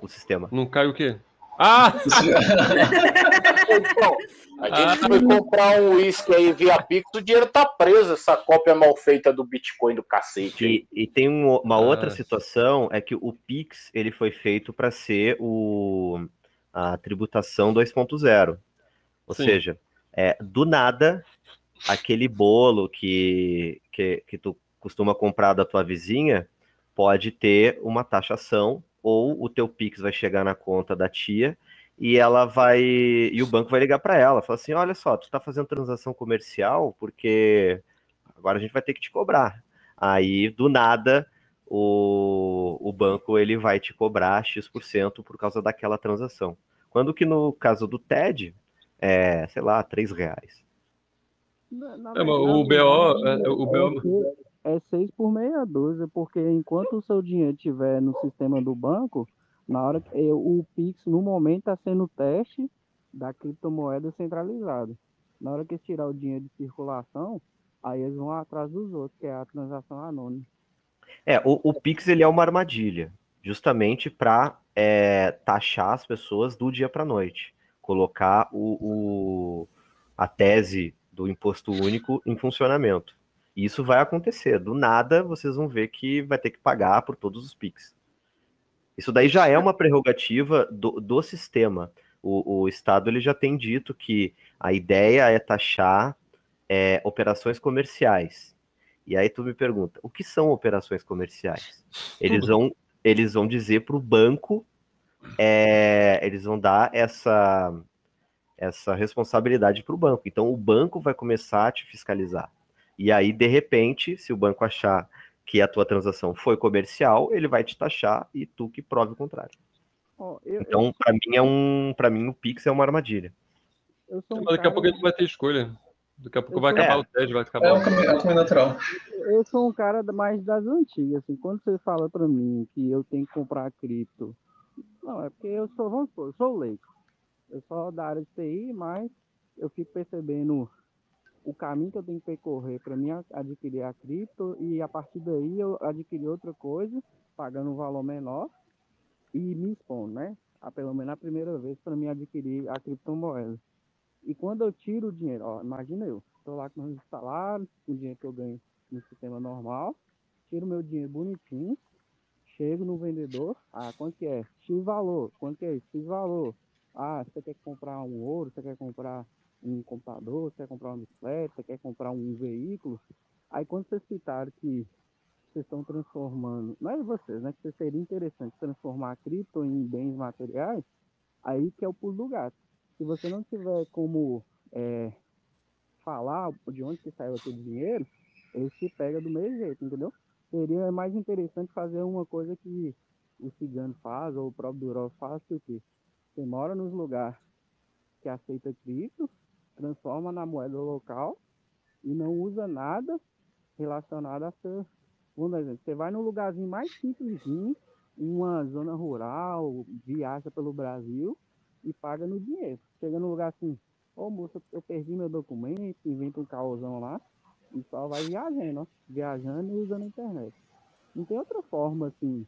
o sistema. Não cai o quê? Ah! então, a gente ah. foi comprar um uísque aí via Pix, o dinheiro tá preso, essa cópia mal feita do Bitcoin do cacete. E, e tem um, uma outra ah. situação, é que o Pix ele foi feito para ser o, a tributação 2.0. Ou Sim. seja, é, do nada, aquele bolo que, que, que tu costuma comprar da tua vizinha pode ter uma taxação ou o teu Pix vai chegar na conta da tia e ela vai e o banco vai ligar para ela, fala assim, olha só, tu está fazendo transação comercial porque agora a gente vai ter que te cobrar. Aí do nada o, o banco ele vai te cobrar x% por causa daquela transação. Quando que no caso do TED é, sei lá, três reais. É, o BO, é, o BO é 6 por meia dúzia, porque enquanto o seu dinheiro estiver no sistema do banco, na hora que o Pix, no momento, está sendo teste da criptomoeda centralizada. Na hora que tirar o dinheiro de circulação, aí eles vão atrás dos outros, que é a transação anônima. É, o, o Pix ele é uma armadilha, justamente para é, taxar as pessoas do dia para noite, colocar o, o, a tese do imposto único em funcionamento. E isso vai acontecer. Do nada, vocês vão ver que vai ter que pagar por todos os Pix. Isso daí já é uma prerrogativa do, do sistema. O, o Estado ele já tem dito que a ideia é taxar é, operações comerciais. E aí tu me pergunta, o que são operações comerciais? Eles vão, eles vão dizer para o banco, é, eles vão dar essa, essa responsabilidade para o banco. Então o banco vai começar a te fiscalizar. E aí, de repente, se o banco achar que a tua transação foi comercial, ele vai te taxar e tu que prove o contrário. Oh, eu, então, eu... para mim é um, para mim o Pix é uma armadilha. Um Mas daqui cara... a pouco ele vai ter escolha. Daqui a pouco eu vai acabar é. o TED, vai acabar. É um caminho, é um caminho natural. Eu sou um cara mais das antigas, assim, quando você fala para mim que eu tenho que comprar cripto, não, é porque eu sou, vamos supor, eu sou leigo. Eu sou da área de TI, mas eu fico percebendo o caminho que eu tenho que percorrer para mim adquirir a cripto e a partir daí eu adquirir outra coisa, pagando um valor menor e me expondo, né? A, pelo menos a primeira vez para mim adquirir a criptomoeda. E quando eu tiro o dinheiro, ó, imagina eu, estou lá com meus salários, o dinheiro que eu ganho no sistema normal, tiro meu dinheiro bonitinho, chego no vendedor, ah, quanto que é? X valor, quanto que é? X valor. Ah, você quer comprar um ouro, você quer comprar um computador, você quer comprar uma bicicleta, você quer comprar um veículo. Aí quando vocês citaram que vocês estão transformando, não é vocês, né? Que seria interessante transformar a cripto em bens materiais, aí que é o pulo do gato. Se você não tiver como é, falar de onde que saiu aquele dinheiro, ele se pega do mesmo jeito, entendeu? Seria mais interessante fazer uma coisa que o cigano faz, ou o próprio Duró faz, que o quê? Você mora nos lugares que aceita cripto, transforma na moeda local e não usa nada relacionado a. Vamos dar exemplo, você vai num lugarzinho mais simplesinho, uma zona rural, viaja pelo Brasil e paga no dinheiro. Chega num lugar assim, ô oh, moça, eu perdi meu documento, inventa um caosão lá, e só vai viajando, ó, viajando e usando a internet. Não tem outra forma assim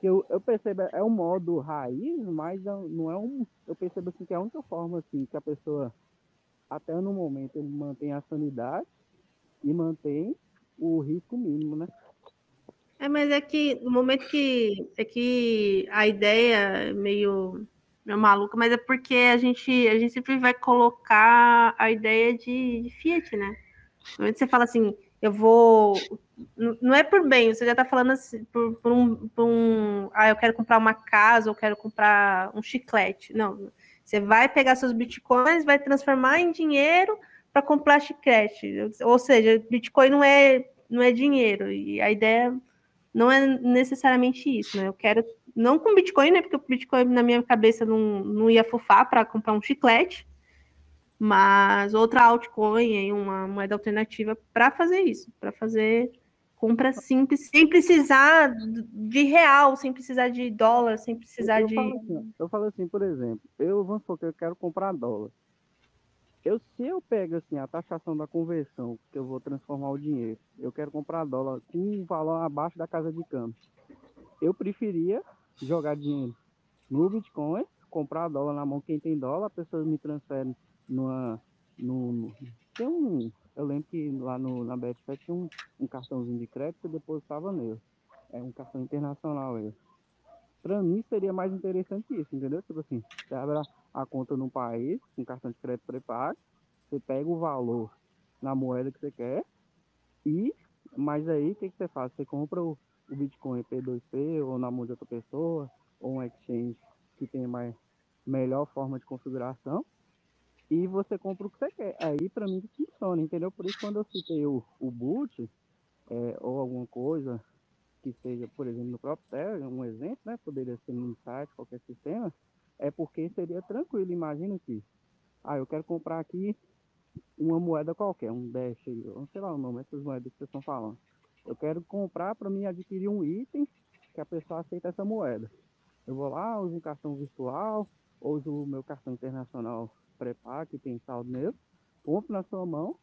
que eu, eu percebo, é um modo raiz, mas não é um. Eu percebo assim que é a única forma assim que a pessoa, até no momento, mantém a sanidade e mantém o risco mínimo, né? É, mas é que no momento que é que a ideia é meio, meio maluca, mas é porque a gente, a gente sempre vai colocar a ideia de, de Fiat, né? No momento que você fala assim, eu vou. Não é por bem, você já está falando assim, por, por, um, por, um, Ah, eu quero comprar uma casa, eu quero comprar um chiclete. Não. Você vai pegar seus bitcoins, vai transformar em dinheiro para comprar chiclete. Ou seja, bitcoin não é, não é dinheiro. E a ideia não é necessariamente isso, né? Eu quero. Não com bitcoin, né? Porque o bitcoin na minha cabeça não, não ia fufar para comprar um chiclete mas outra altcoin, uma moeda alternativa para fazer isso, para fazer compra simples, sem precisar de real, sem precisar de dólar, sem precisar eu de. Falo assim, eu falo assim, por exemplo, eu vamos supor que eu quero comprar dólar. Eu, se eu pego assim a taxação da conversão, que eu vou transformar o dinheiro, eu quero comprar dólar com um valor abaixo da casa de câmbio. Eu preferia jogar dinheiro no Bitcoin, comprar dólar na mão quem tem dólar, a pessoa me transfere numa, no, tem um, eu lembro que lá no, na Betfair tinha um, um cartãozinho de crédito eu depositava nele. É um cartão internacional ele. Para mim seria mais interessante isso, entendeu? Tipo assim, você abre a, a conta num país, com um cartão de crédito pré-pago, você pega o valor na moeda que você quer e, mas aí o que, que você faz? Você compra o, o Bitcoin P2P ou na mão de outra pessoa, ou um exchange que tem mais melhor forma de configuração e você compra o que você quer. Aí para mim funciona, entendeu? Por isso quando eu citei o, o boot, é, ou alguma coisa que seja, por exemplo, no próprio Telegram, um exemplo, né? Poderia ser no site, qualquer sistema, é porque seria tranquilo. Imagina que, ah, eu quero comprar aqui uma moeda qualquer, um Dash, não sei lá o nome, essas moedas que vocês estão falando. Eu quero comprar para mim adquirir um item que a pessoa aceita essa moeda. Eu vou lá, uso um cartão virtual, uso o meu cartão internacional pré-pago, que tem saldo nele, compro na sua mão,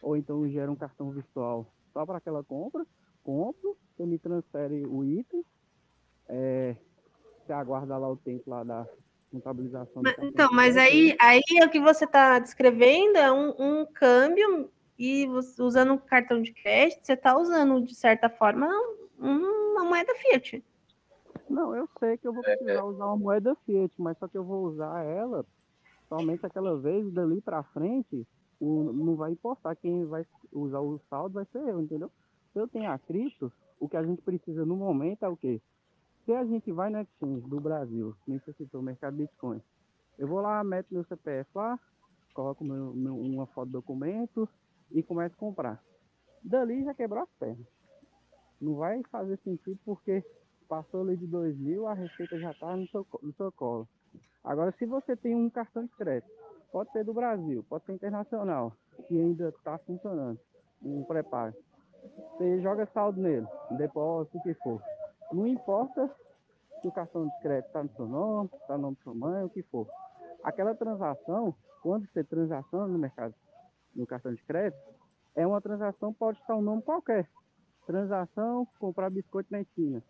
ou então gera um cartão virtual só para aquela compra, compro, você me transfere o item, é, você aguarda lá o tempo lá da contabilização. Mas, então, mas aí, aí é o que você está descrevendo é um, um câmbio e você, usando um cartão de crédito, você está usando, de certa forma, uma moeda Fiat. Não, eu sei que eu vou é, precisar é, usar uma moeda Fiat, mas só que eu vou usar ela somente aquela vez, dali para frente, o, não vai importar. Quem vai usar o saldo vai ser eu, entendeu? Se eu tenho a cripto, o que a gente precisa no momento é o quê? Se a gente vai no exchange do Brasil, necessitou o mercado Bitcoin, eu vou lá, meto meu CPF lá, coloco meu, meu, uma foto do documento e começo a comprar. Dali já quebrou as pernas. Não vai fazer sentido porque passou ali de 2 mil, a receita já está no seu, no seu colo. Agora, se você tem um cartão de crédito, pode ser do Brasil, pode ser internacional, e ainda está funcionando, um preparo. Você joga saldo nele, depósito, o que for. Não importa se o cartão de crédito está no seu nome, está no nome da sua mãe, o que for. Aquela transação, quando você transaciona no mercado, no cartão de crédito, é uma transação, pode estar um nome qualquer. Transação, comprar biscoito na esquina.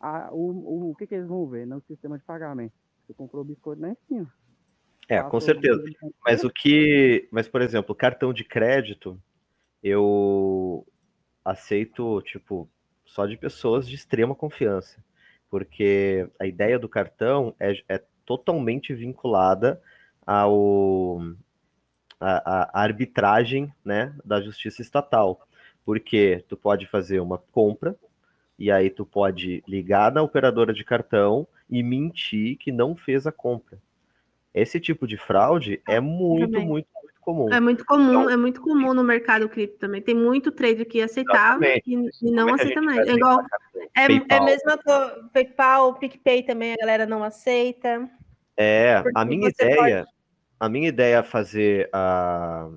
A, o, o, o que, que eles vão ver no sistema de pagamento? Você comprou biscoito na esquina. É, com certeza. Mas o que. Mas, por exemplo, cartão de crédito, eu aceito, tipo, só de pessoas de extrema confiança. Porque a ideia do cartão é, é totalmente vinculada ao a, a, arbitragem né, da justiça estatal. Porque tu pode fazer uma compra, e aí tu pode ligar na operadora de cartão e mentir que não fez a compra. Esse tipo de fraude é muito, Também. muito comum. É muito comum, então, é muito comum no mercado cripto também. Tem muito trader que aceitava e, e, não aceita mais. É igual. É, é mesmo a PayPal, PicPay também a galera não aceita. É, a minha ideia, pode... a minha ideia é fazer a,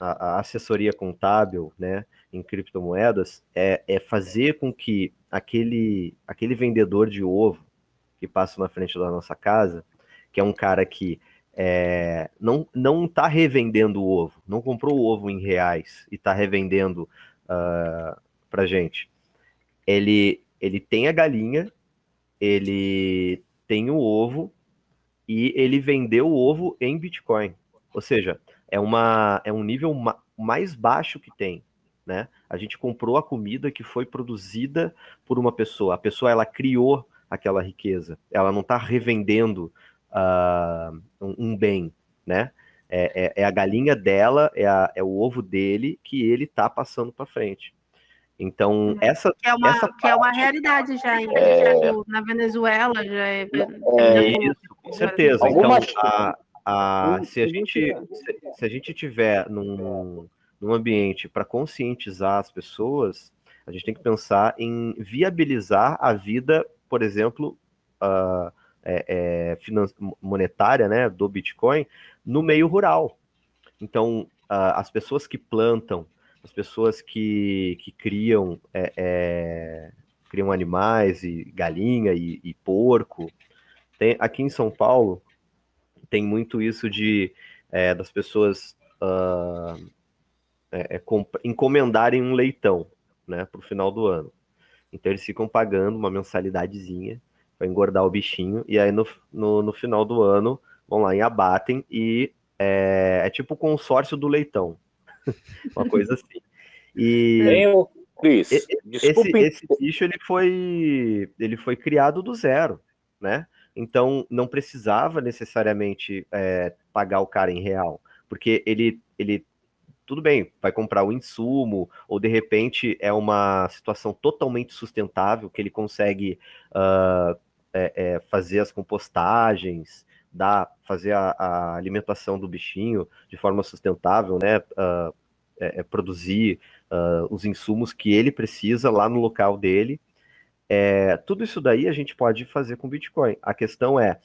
a, a, assessoria contábil, né, em criptomoedas é, é fazer com que aquele aquele vendedor de ovo que passa na frente da nossa casa, que é um cara que é, não não está revendendo o ovo, não comprou o ovo em reais e está revendendo uh, para gente. Ele ele tem a galinha, ele tem o ovo e ele vendeu o ovo em Bitcoin. Ou seja, é, uma, é um nível ma mais baixo que tem. Né? A gente comprou a comida que foi produzida por uma pessoa. A pessoa ela criou aquela riqueza. Ela não está revendendo uh, um, um, bem, né? É, é, é, a galinha dela, é, a, é, o ovo dele que ele está passando para frente. Então, uhum. essa. Que é uma, essa que é uma realidade já, é... na Venezuela, já é. é isso, com certeza. Então, a, a, se, a gente, se, se, a gente tiver num, num ambiente para conscientizar as pessoas, a gente tem que pensar em viabilizar a vida, por exemplo, uh, é, é, monetária né, do Bitcoin no meio rural. Então, uh, as pessoas que plantam, as pessoas que, que criam, é, é criam animais, e galinha e, e porco. Tem, aqui em São Paulo, tem muito isso de é, das pessoas uh, encomendarem um leitão né, para o final do ano. Então eles ficam pagando uma mensalidadezinha para engordar o bichinho, e aí no, no, no, final do ano vão lá e abatem, e é, é tipo o consórcio do leitão, uma coisa assim. E eu, Cris, esse, esse bicho ele foi, ele foi criado do zero, né? Então não precisava necessariamente é, pagar o cara em real, porque ele, ele tudo bem, vai comprar o insumo, ou de repente é uma situação totalmente sustentável que ele consegue uh, é, é, fazer as compostagens, dar, fazer a, a, alimentação do bichinho de forma sustentável, né? Uh, é, produzir uh, os insumos que ele precisa lá no local dele. É, tudo isso daí a gente pode fazer com Bitcoin. A questão é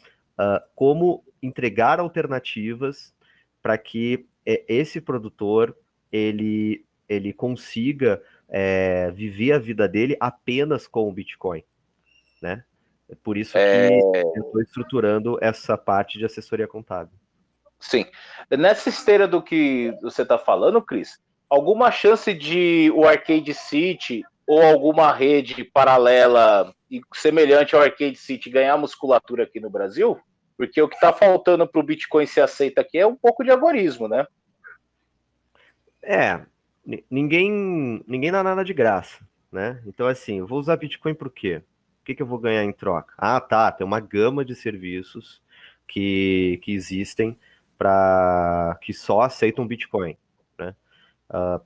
como entregar alternativas para que esse produtor ele, ele consiga é, viver a vida dele apenas com o Bitcoin, né? É por isso que é... eu estou estruturando essa parte de assessoria contábil. Sim. Nessa esteira do que você está falando, Cris, alguma chance de o Arcade City ou alguma rede paralela e semelhante ao Arcade City ganhar musculatura aqui no Brasil? Porque o que está faltando para o Bitcoin ser aceito aqui é um pouco de agorismo, né? É, ninguém ninguém dá nada de graça, né? Então, assim, eu vou usar Bitcoin por quê? O que, que eu vou ganhar em troca? Ah, tá, tem uma gama de serviços que, que existem para que só aceitam Bitcoin. Né? Uh,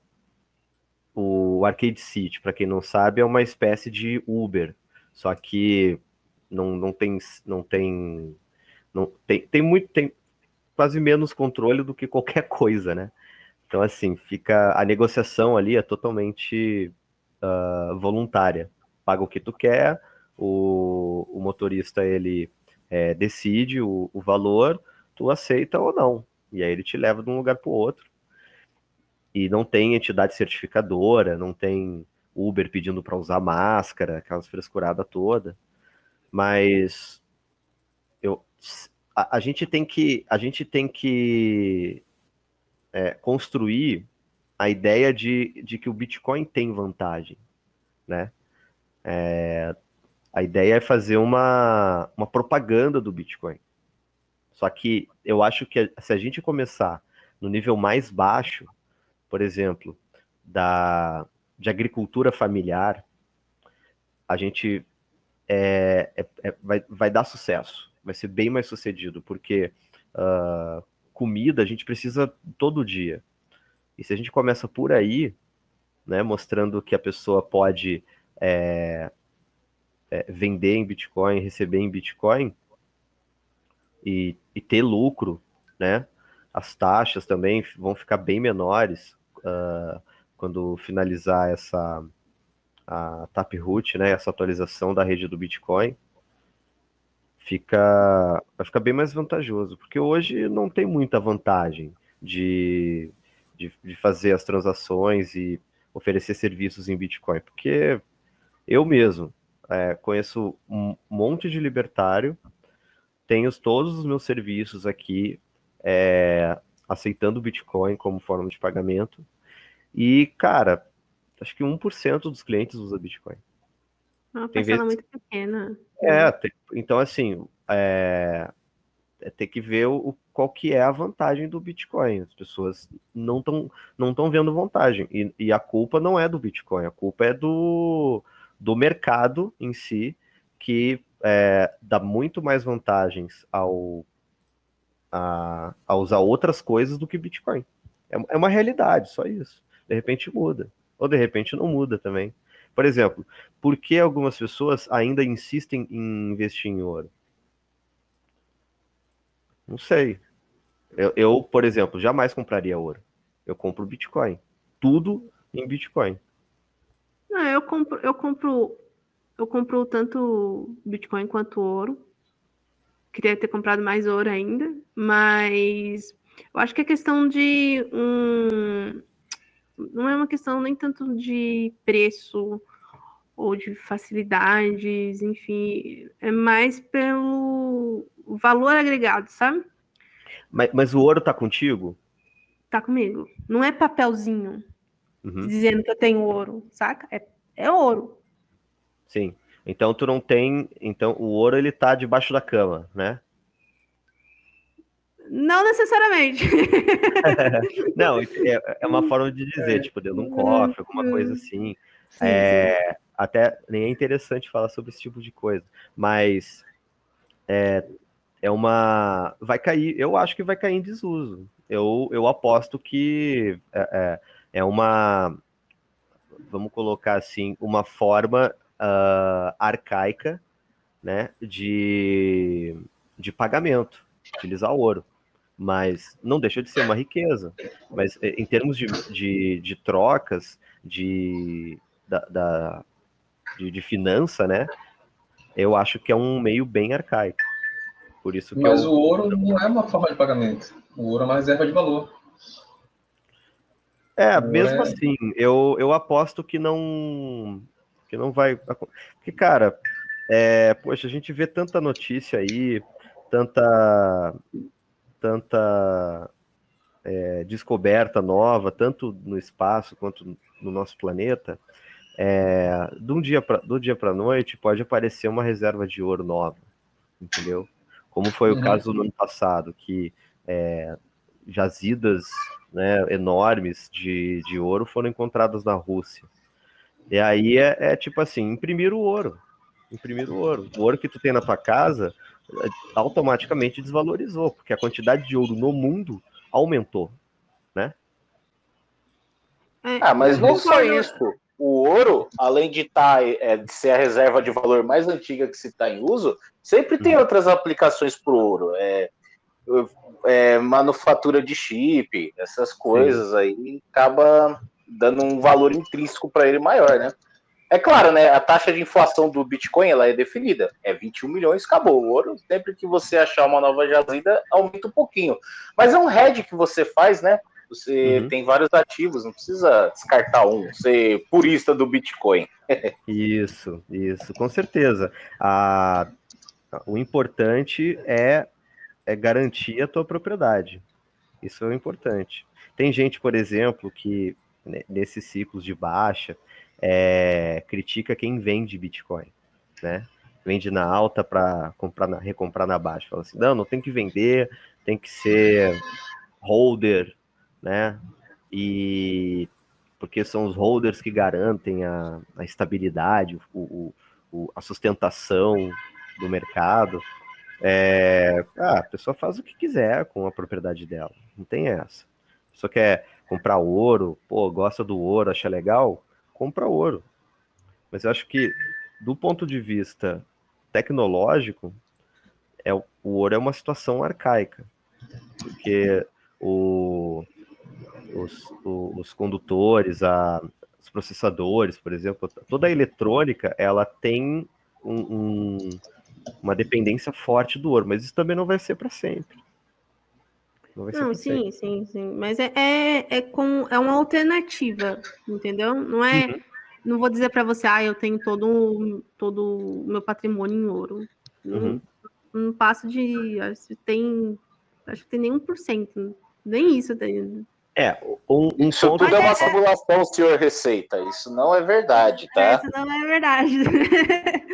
o Arcade City, para quem não sabe, é uma espécie de Uber, só que não, não tem não tem não tem, tem muito tem quase menos controle do que qualquer coisa, né? Então assim fica a negociação ali é totalmente uh, voluntária. Paga o que tu quer, o, o motorista ele é, decide o, o valor, tu aceita ou não. E aí ele te leva de um lugar para o outro. E não tem entidade certificadora, não tem Uber pedindo para usar máscara, aquelas frescuradas toda. Mas a, a, gente tem que a gente tem que é, construir a ideia de, de que o Bitcoin tem vantagem, né? É, a ideia é fazer uma, uma propaganda do Bitcoin. Só que eu acho que se a gente começar no nível mais baixo, por exemplo, da, de agricultura familiar, a gente é, é, é, vai, vai dar sucesso, vai ser bem mais sucedido, porque uh, comida a gente precisa todo dia. E se a gente começa por aí, né, mostrando que a pessoa pode é, é, vender em Bitcoin, receber em Bitcoin e, e, ter lucro, né? As taxas também vão ficar bem menores uh, quando finalizar essa a Taproot, né? Essa atualização da rede do Bitcoin fica vai ficar bem mais vantajoso, porque hoje não tem muita vantagem de, de, de fazer as transações e oferecer serviços em Bitcoin, porque eu mesmo é, conheço um monte de libertário, tenho todos os meus serviços aqui é, aceitando Bitcoin como forma de pagamento. E, cara, acho que 1% dos clientes usa Bitcoin. Uma parcela vezes... muito pequena. É, tem... então assim, é... é ter que ver o, qual que é a vantagem do Bitcoin. As pessoas não estão não tão vendo vantagem. E, e a culpa não é do Bitcoin, a culpa é do do mercado em si, que é, dá muito mais vantagens ao, a, a, usar outras coisas do que Bitcoin. É, é uma realidade, só isso. De repente muda. Ou de repente não muda também. Por exemplo, por que algumas pessoas ainda insistem em investir em ouro? Não sei. Eu, eu, por exemplo, jamais compraria ouro. Eu compro Bitcoin. Tudo em Bitcoin. Não, eu compro, eu compro, eu compro tanto Bitcoin quanto ouro. Queria ter comprado mais ouro ainda, mas eu acho que é questão de um, não é uma questão nem tanto de preço ou de facilidades, enfim, é mais pelo valor agregado, sabe? Mas, mas o ouro tá contigo? Tá comigo. Não é papelzinho uhum. dizendo que eu tenho ouro, saca? É, é ouro. Sim. Então tu não tem. Então o ouro ele tá debaixo da cama, né? Não necessariamente. não, é, é, uma forma de dizer, tipo, dentro de um cofre, alguma coisa assim. Sim, é, sim. Até nem é interessante falar sobre esse tipo de coisa, mas é, é uma. Vai cair, eu acho que vai cair em desuso. Eu, eu aposto que é, é é uma, vamos colocar assim, uma forma uh, arcaica né, de, de pagamento, utilizar ouro. Mas não deixa de ser uma riqueza. Mas eh, em termos de, de, de trocas, de, da, da de, de, finança, né? Eu acho que é um meio bem arcaico. Por isso Mas eu... o ouro não é uma forma de pagamento. O ouro é uma reserva de valor. É, mesmo é... assim, eu, eu aposto que não que não vai. Porque, cara, é, poxa, a gente vê tanta notícia aí, tanta tanta é, descoberta nova, tanto no espaço quanto no nosso planeta. É, de um dia para do dia para noite pode aparecer uma reserva de ouro nova, entendeu? Como foi uhum. o caso no ano passado, que é, jazidas né, enormes de, de ouro foram encontradas na Rússia. E aí é, é tipo assim, imprimir o ouro. imprimiram ouro. O ouro que tu tem na tua casa automaticamente desvalorizou, porque a quantidade de ouro no mundo aumentou, né? É, ah, mas não só isso. O ouro, além de, tá, é, de ser a reserva de valor mais antiga que se está em uso, sempre tem uhum. outras aplicações para o ouro. É, é, manufatura de chip, essas coisas Sim. aí, acaba dando um valor intrínseco para ele maior, né? É claro, né? A taxa de inflação do Bitcoin ela é definida. É 21 milhões, acabou. O ouro, sempre que você achar uma nova jazida, aumenta um pouquinho. Mas é um hedge que você faz, né? Você uhum. tem vários ativos, não precisa descartar um, ser purista do Bitcoin. isso, isso, com certeza. A, o importante é, é garantir a tua propriedade. Isso é o importante. Tem gente, por exemplo, que né, nesses ciclos de baixa é, critica quem vende Bitcoin, né? Vende na alta para comprar na, recomprar na baixa. Fala assim, não, não tem que vender, tem que ser holder né? E porque são os holders que garantem a, a estabilidade, o, o, a sustentação do mercado. É, ah, a pessoa faz o que quiser com a propriedade dela, não tem essa. Pessoa quer comprar ouro, pô, gosta do ouro, acha legal, compra ouro. Mas eu acho que, do ponto de vista tecnológico, é, o ouro é uma situação arcaica. Porque o, os, os condutores, a, os processadores, por exemplo, toda a eletrônica, ela tem um, um, uma dependência forte do ouro, mas isso também não vai ser para sempre. Não, não sim, sim, sim. Mas é, é, é, com, é uma alternativa, entendeu? Não é. Uhum. Não vou dizer para você, ah, eu tenho todo, todo o meu patrimônio em ouro. Uhum. Não, não passa de. Acho que tem. Acho que tem nem 1%. Nem isso tem. É, um, um Isso ponto... tudo é uma simulação, senhor Receita. Isso não é verdade, tá? Isso não é verdade.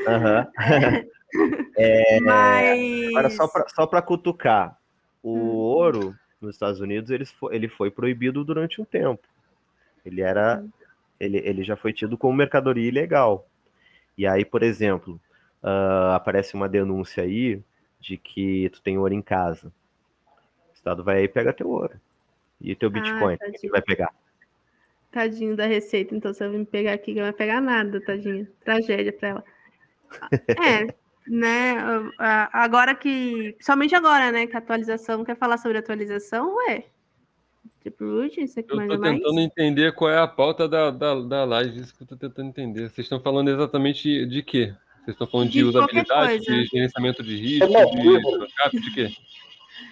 Uhum. é, Mas... Agora, só para só cutucar, o hum. ouro nos Estados Unidos ele foi, ele foi proibido durante um tempo. Ele era, hum. ele, ele já foi tido como mercadoria ilegal. E aí, por exemplo, uh, aparece uma denúncia aí de que tu tem ouro em casa. O Estado vai aí e pega teu ouro. E teu Bitcoin, ah, que vai pegar? Tadinho da receita, então você vai me pegar aqui, que não vai pegar nada, tadinha. Tragédia para ela. É, né? Agora que. Somente agora, né? Que a atualização. Quer falar sobre atualização? Ué. Tipo, Ruth, você que Eu tô tentando mais? entender qual é a pauta da, da, da live, isso que eu tô tentando entender. Vocês estão falando exatamente de quê? Vocês estão falando de, de usabilidade, de gerenciamento de risco, de backup, de quê?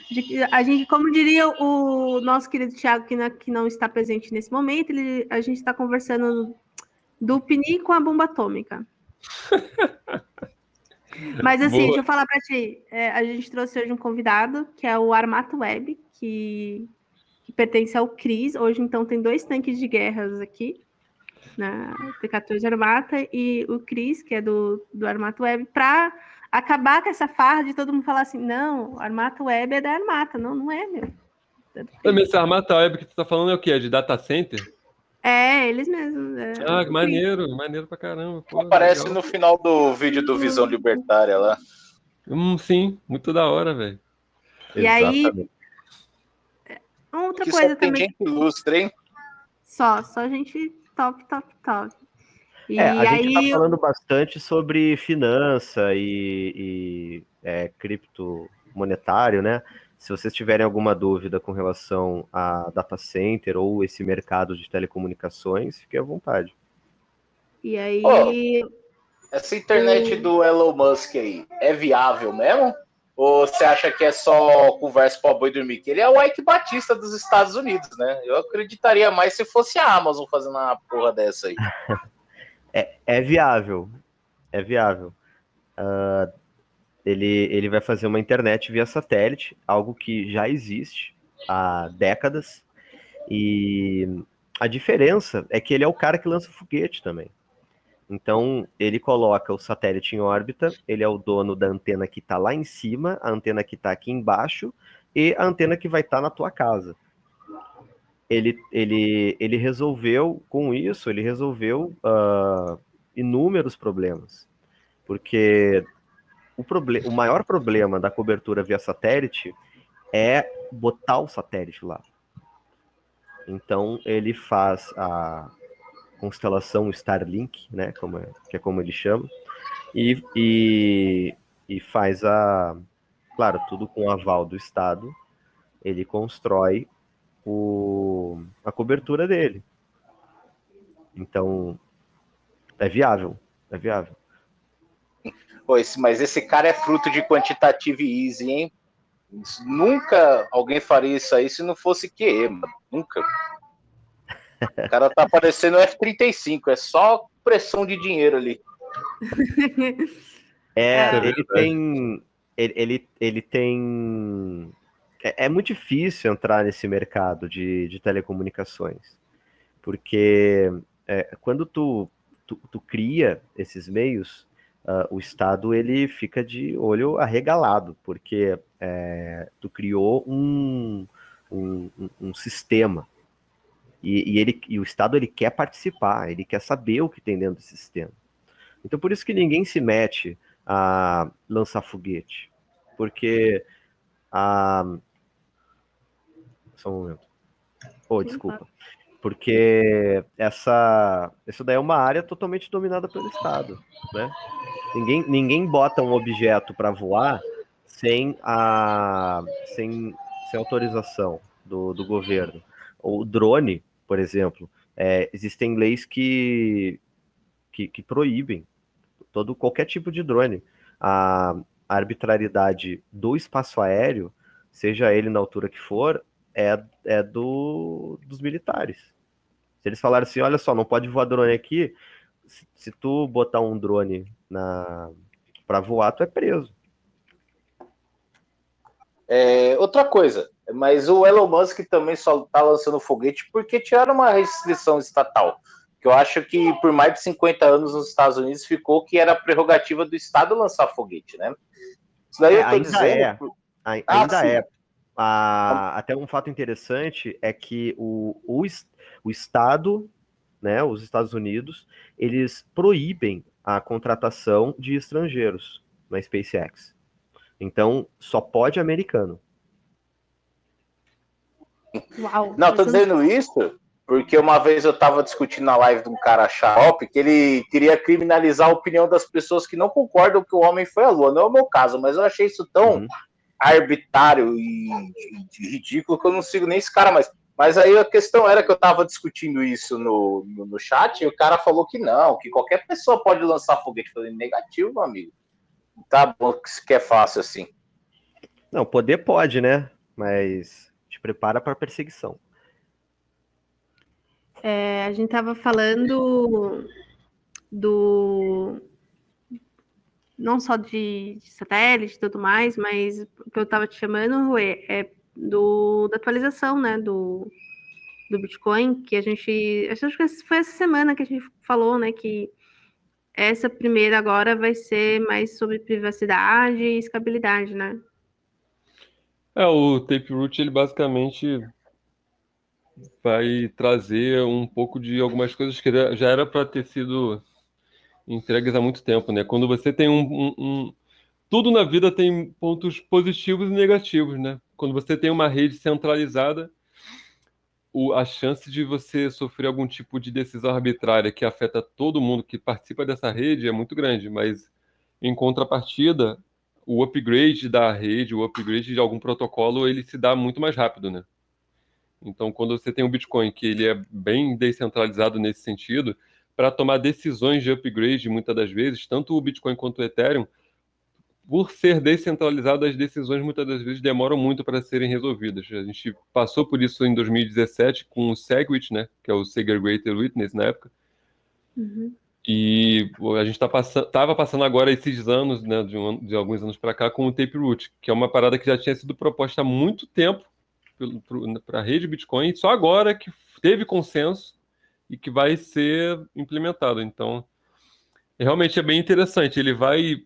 De, a gente, como diria o nosso querido Thiago, que não, que não está presente nesse momento, ele, a gente está conversando do Pini com a bomba atômica. Mas assim, Boa. deixa eu falar para ti. É, a gente trouxe hoje um convidado, que é o Armato Web, que, que pertence ao CRIS. Hoje, então, tem dois tanques de guerras aqui, na T-14 Armata, e o CRIS, que é do, do Armato Web, para acabar com essa farra de todo mundo falar assim, não, Armata Web é da Armata. Não, não é, meu. Também essa Armata Web que tu tá falando é o quê? É de data center? É, eles mesmos. É. Ah, que maneiro, maneiro pra caramba. Pô, Aparece legal. no final do vídeo do Visão Libertária lá. Hum, sim, muito da hora, velho. E aí. Outra que coisa só também. Tem gente ilustre, hein? Só, só gente top, top, top. E é, a aí... gente está falando bastante sobre finança e, e é, cripto monetário, né? Se vocês tiverem alguma dúvida com relação a data center ou esse mercado de telecomunicações, fique à vontade. E aí. Oh, essa internet do Elon Musk aí é viável mesmo? Ou você acha que é só conversa para boi dormir? Que ele é o Ike Batista dos Estados Unidos, né? Eu acreditaria mais se fosse a Amazon fazendo uma porra dessa aí. É, é viável. É viável. Uh, ele, ele vai fazer uma internet via satélite, algo que já existe há décadas. E a diferença é que ele é o cara que lança foguete também. Então, ele coloca o satélite em órbita, ele é o dono da antena que está lá em cima, a antena que está aqui embaixo e a antena que vai estar tá na tua casa ele, ele, ele resolveu, com isso, ele resolveu uh, inúmeros problemas. Porque o, o maior problema da cobertura via satélite é botar o satélite lá. Então ele faz a constelação Starlink, né, como é, que é como ele chama, e, e, e faz a, claro, tudo com aval do Estado, ele constrói o, a cobertura dele. Então, é viável, é viável. Esse, mas esse cara é fruto de quantitative easy, hein? Nunca alguém faria isso aí se não fosse QE, mano. Nunca. O cara tá parecendo F-35, é só pressão de dinheiro ali. É, é ele tem. Ele, ele, ele tem. É, é, muito difícil entrar nesse mercado de, de telecomunicações. Porque é, quando tu, tu, tu, cria esses meios, uh, o Estado ele fica de olho arregalado, porque é, tu criou um, um, um sistema. E, e, ele, e o Estado ele quer participar, ele quer saber o que tem dentro desse sistema. Então por isso que ninguém se mete a lançar foguete. Porque a. Só um momento. Oh, desculpa. Porque essa, isso daí é uma área totalmente dominada pelo Estado, né? Ninguém, ninguém bota um objeto para voar sem a sem, sem autorização do, do governo. O drone, por exemplo, é, existem leis que, que, que, proíbem todo qualquer tipo de drone. A, a arbitrariedade do espaço aéreo, seja ele na altura que for, é, é do, dos militares. Se eles falarem assim, olha só, não pode voar drone aqui, se, se tu botar um drone na para voar, tu é preso. É, outra coisa, mas o Elon Musk também só está lançando foguete porque tiraram uma restrição estatal. Que eu acho que por mais de 50 anos nos Estados Unidos ficou que era prerrogativa do Estado lançar foguete, né? Isso daí é, eu tô dizendo. É. Ah, ainda é. Ah, até um fato interessante é que o, o, o Estado, né, os Estados Unidos, eles proíbem a contratação de estrangeiros na SpaceX. Então, só pode americano. Uau, não, tô dizendo isso porque uma vez eu estava discutindo na live de um cara xarope que ele queria criminalizar a opinião das pessoas que não concordam que o homem foi à lua. Não é o meu caso, mas eu achei isso tão uhum. Arbitrário e, e, ridículo que eu não sigo nem esse cara mais. Mas aí a questão era que eu estava discutindo isso no, no, no, chat e o cara falou que não, que qualquer pessoa pode lançar foguete. falei, negativo, meu amigo. Tá bom que é fácil assim. Não, poder pode, né? Mas te prepara para perseguição. É, a gente estava falando do não só de, de satélite e tudo mais, mas o que eu estava te chamando é, é do, da atualização, né, do, do Bitcoin, que a gente, acho que foi essa semana que a gente falou, né, que essa primeira agora vai ser mais sobre privacidade e escabilidade, né? É, o Taperoot, ele basicamente vai trazer um pouco de algumas coisas que já era para ter sido entregues há muito tempo, né? Quando você tem um, um, um, Tudo na vida tem pontos positivos e negativos, né? Quando você tem uma rede centralizada, o, a chance de você sofrer algum tipo de decisão arbitrária que afeta todo mundo que participa dessa rede é muito grande, mas em contrapartida, o upgrade da rede, o upgrade de algum protocolo, ele se dá muito mais rápido, né? Então, quando você tem um Bitcoin que ele é bem descentralizado nesse sentido, para tomar decisões de upgrade, muitas das vezes, tanto o Bitcoin quanto o Ethereum, por ser descentralizado, as decisões muitas das vezes demoram muito para serem resolvidas. A gente passou por isso em 2017 com o SegWit, né, que é o Segregated Witness na época. Uhum. E a gente tá estava passando agora esses anos, né, de, um, de alguns anos para cá, com o Taproot, que é uma parada que já tinha sido proposta há muito tempo para a rede Bitcoin, só agora que teve consenso e que vai ser implementado. Então, realmente é bem interessante. Ele vai.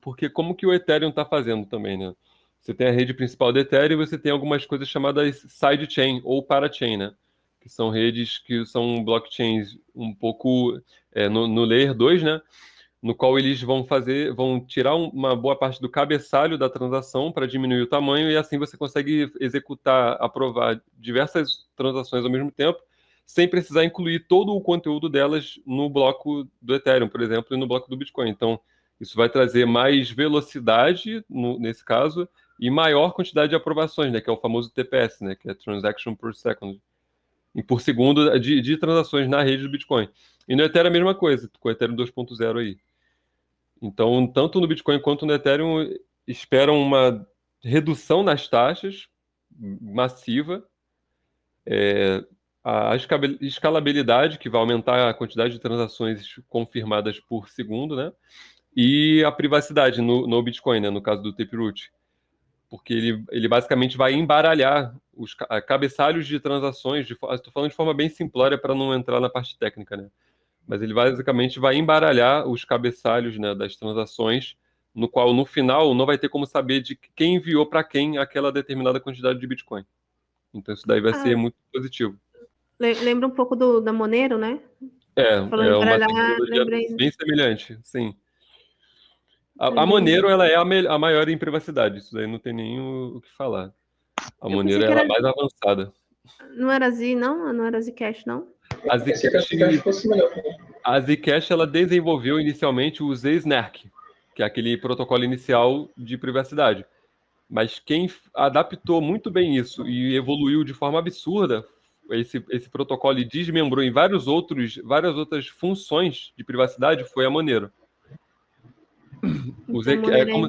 Porque como que o Ethereum está fazendo também, né? Você tem a rede principal do Ethereum e você tem algumas coisas chamadas sidechain ou parachain, né? Que são redes que são blockchains um pouco é, no, no layer 2, né? no qual eles vão fazer, vão tirar uma boa parte do cabeçalho da transação para diminuir o tamanho e assim você consegue executar, aprovar diversas transações ao mesmo tempo, sem precisar incluir todo o conteúdo delas no bloco do Ethereum, por exemplo, e no bloco do Bitcoin. Então, isso vai trazer mais velocidade, no, nesse caso, e maior quantidade de aprovações, né, que é o famoso TPS, né, que é Transaction per Second, e por segundo de, de transações na rede do Bitcoin. E no Ethereum a mesma coisa, com o Ethereum 2.0 aí. Então, tanto no Bitcoin quanto no Ethereum esperam uma redução nas taxas massiva, é, a escalabilidade, que vai aumentar a quantidade de transações confirmadas por segundo, né? E a privacidade no, no Bitcoin, né? no caso do Taproot. Porque ele, ele basicamente vai embaralhar os cabeçalhos de transações, estou falando de forma bem simplória para não entrar na parte técnica, né? mas ele basicamente vai embaralhar os cabeçalhos né, das transações, no qual no final não vai ter como saber de quem enviou para quem aquela determinada quantidade de Bitcoin. Então isso daí vai ah, ser muito positivo. Lembra um pouco do da Monero, né? É, Falando é uma tecnologia bem semelhante, sim. A, a Monero ela é a, me, a, maior em privacidade, isso daí não tem nem o, o que falar. A Eu Monero é a mais avançada. Não era Z, não? Não era Zcash, não? A Zcash, a Zcash ela desenvolveu inicialmente o ZSNARK, que é aquele protocolo inicial de privacidade. Mas quem adaptou muito bem isso e evoluiu de forma absurda esse, esse protocolo e desmembrou em vários outros, várias outras funções de privacidade foi a Monero. O, então, é como,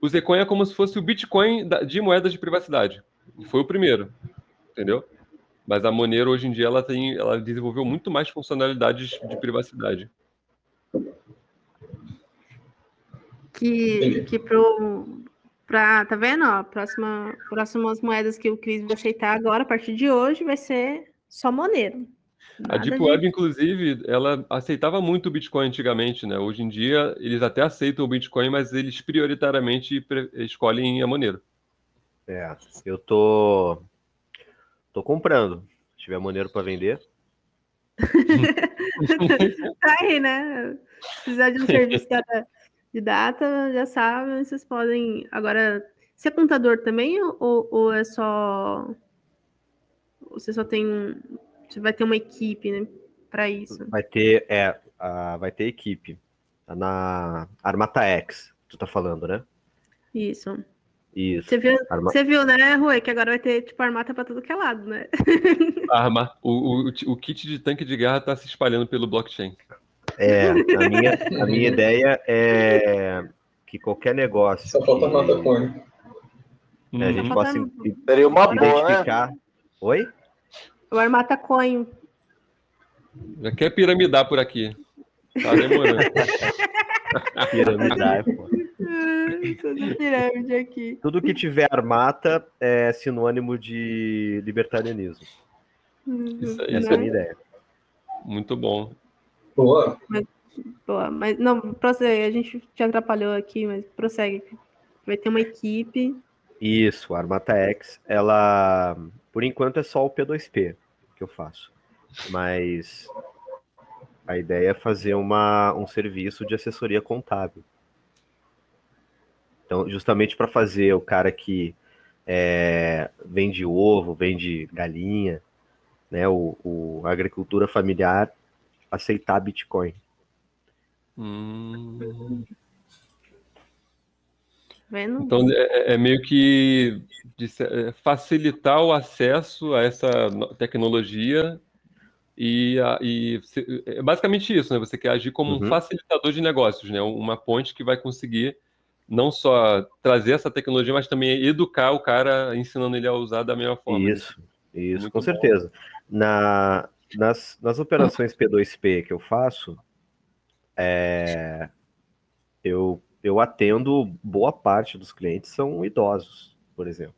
o Zcoin é como se fosse o Bitcoin de moedas de privacidade. Foi o primeiro, entendeu? Mas a Monero hoje em dia ela tem, ela desenvolveu muito mais funcionalidades de privacidade. Que, que pro, pra, tá vendo? Ó, próxima, próximas moedas que o Cris vai aceitar agora, a partir de hoje, vai ser só Monero. Nada a Deep Web, de... inclusive, ela aceitava muito o Bitcoin antigamente, né? Hoje em dia, eles até aceitam o Bitcoin, mas eles prioritariamente escolhem a Monero. É, eu tô Tô comprando. Se tiver maneiro para vender. tá aí, né? Se precisar de um serviço de data, já sabe, vocês podem. Agora, você é contador também ou, ou é só. Você só tem. Você vai ter uma equipe, né? Para isso. Vai ter, é, uh, vai ter equipe. Tá na Armata X, tu tá falando, né? Isso. Isso. Você viu, Arma... você viu, né, Rui, que agora vai ter, tipo, armata para tudo que é lado, né? Arma... O, o, o kit de tanque de guerra está se espalhando pelo blockchain. É, a minha, a minha ideia é que qualquer negócio. Só falta que... mata coin. É, a gente possa Seria uma boa, né? Oi? O Armata Coin. Já quer piramidar por aqui. Tá demorando. piramidar, pô. pirâmide aqui. Tudo que tiver armata é sinônimo de libertarianismo. Uhum. Isso, Essa é a minha ideia. Muito bom. Boa. Mas, boa, mas não, prossegue, a gente te atrapalhou aqui, mas prossegue. Vai ter uma equipe. Isso, a Armata X, ela, por enquanto, é só o P2P que eu faço. Mas a ideia é fazer uma, um serviço de assessoria contábil. Então, justamente para fazer o cara que é, vende ovo, vende galinha, né, o, o a agricultura familiar aceitar Bitcoin. Hum. Então é, é, meio que é, facilitar o acesso a essa tecnologia e, e é basicamente isso, né? Você quer agir como uhum. um facilitador de negócios, né? Uma ponte que vai conseguir não só trazer essa tecnologia, mas também educar o cara, ensinando ele a usar da melhor forma. Né? Isso, isso, Muito com bom. certeza. Na, nas, nas operações P2P que eu faço, é, eu, eu atendo boa parte dos clientes são idosos, por exemplo.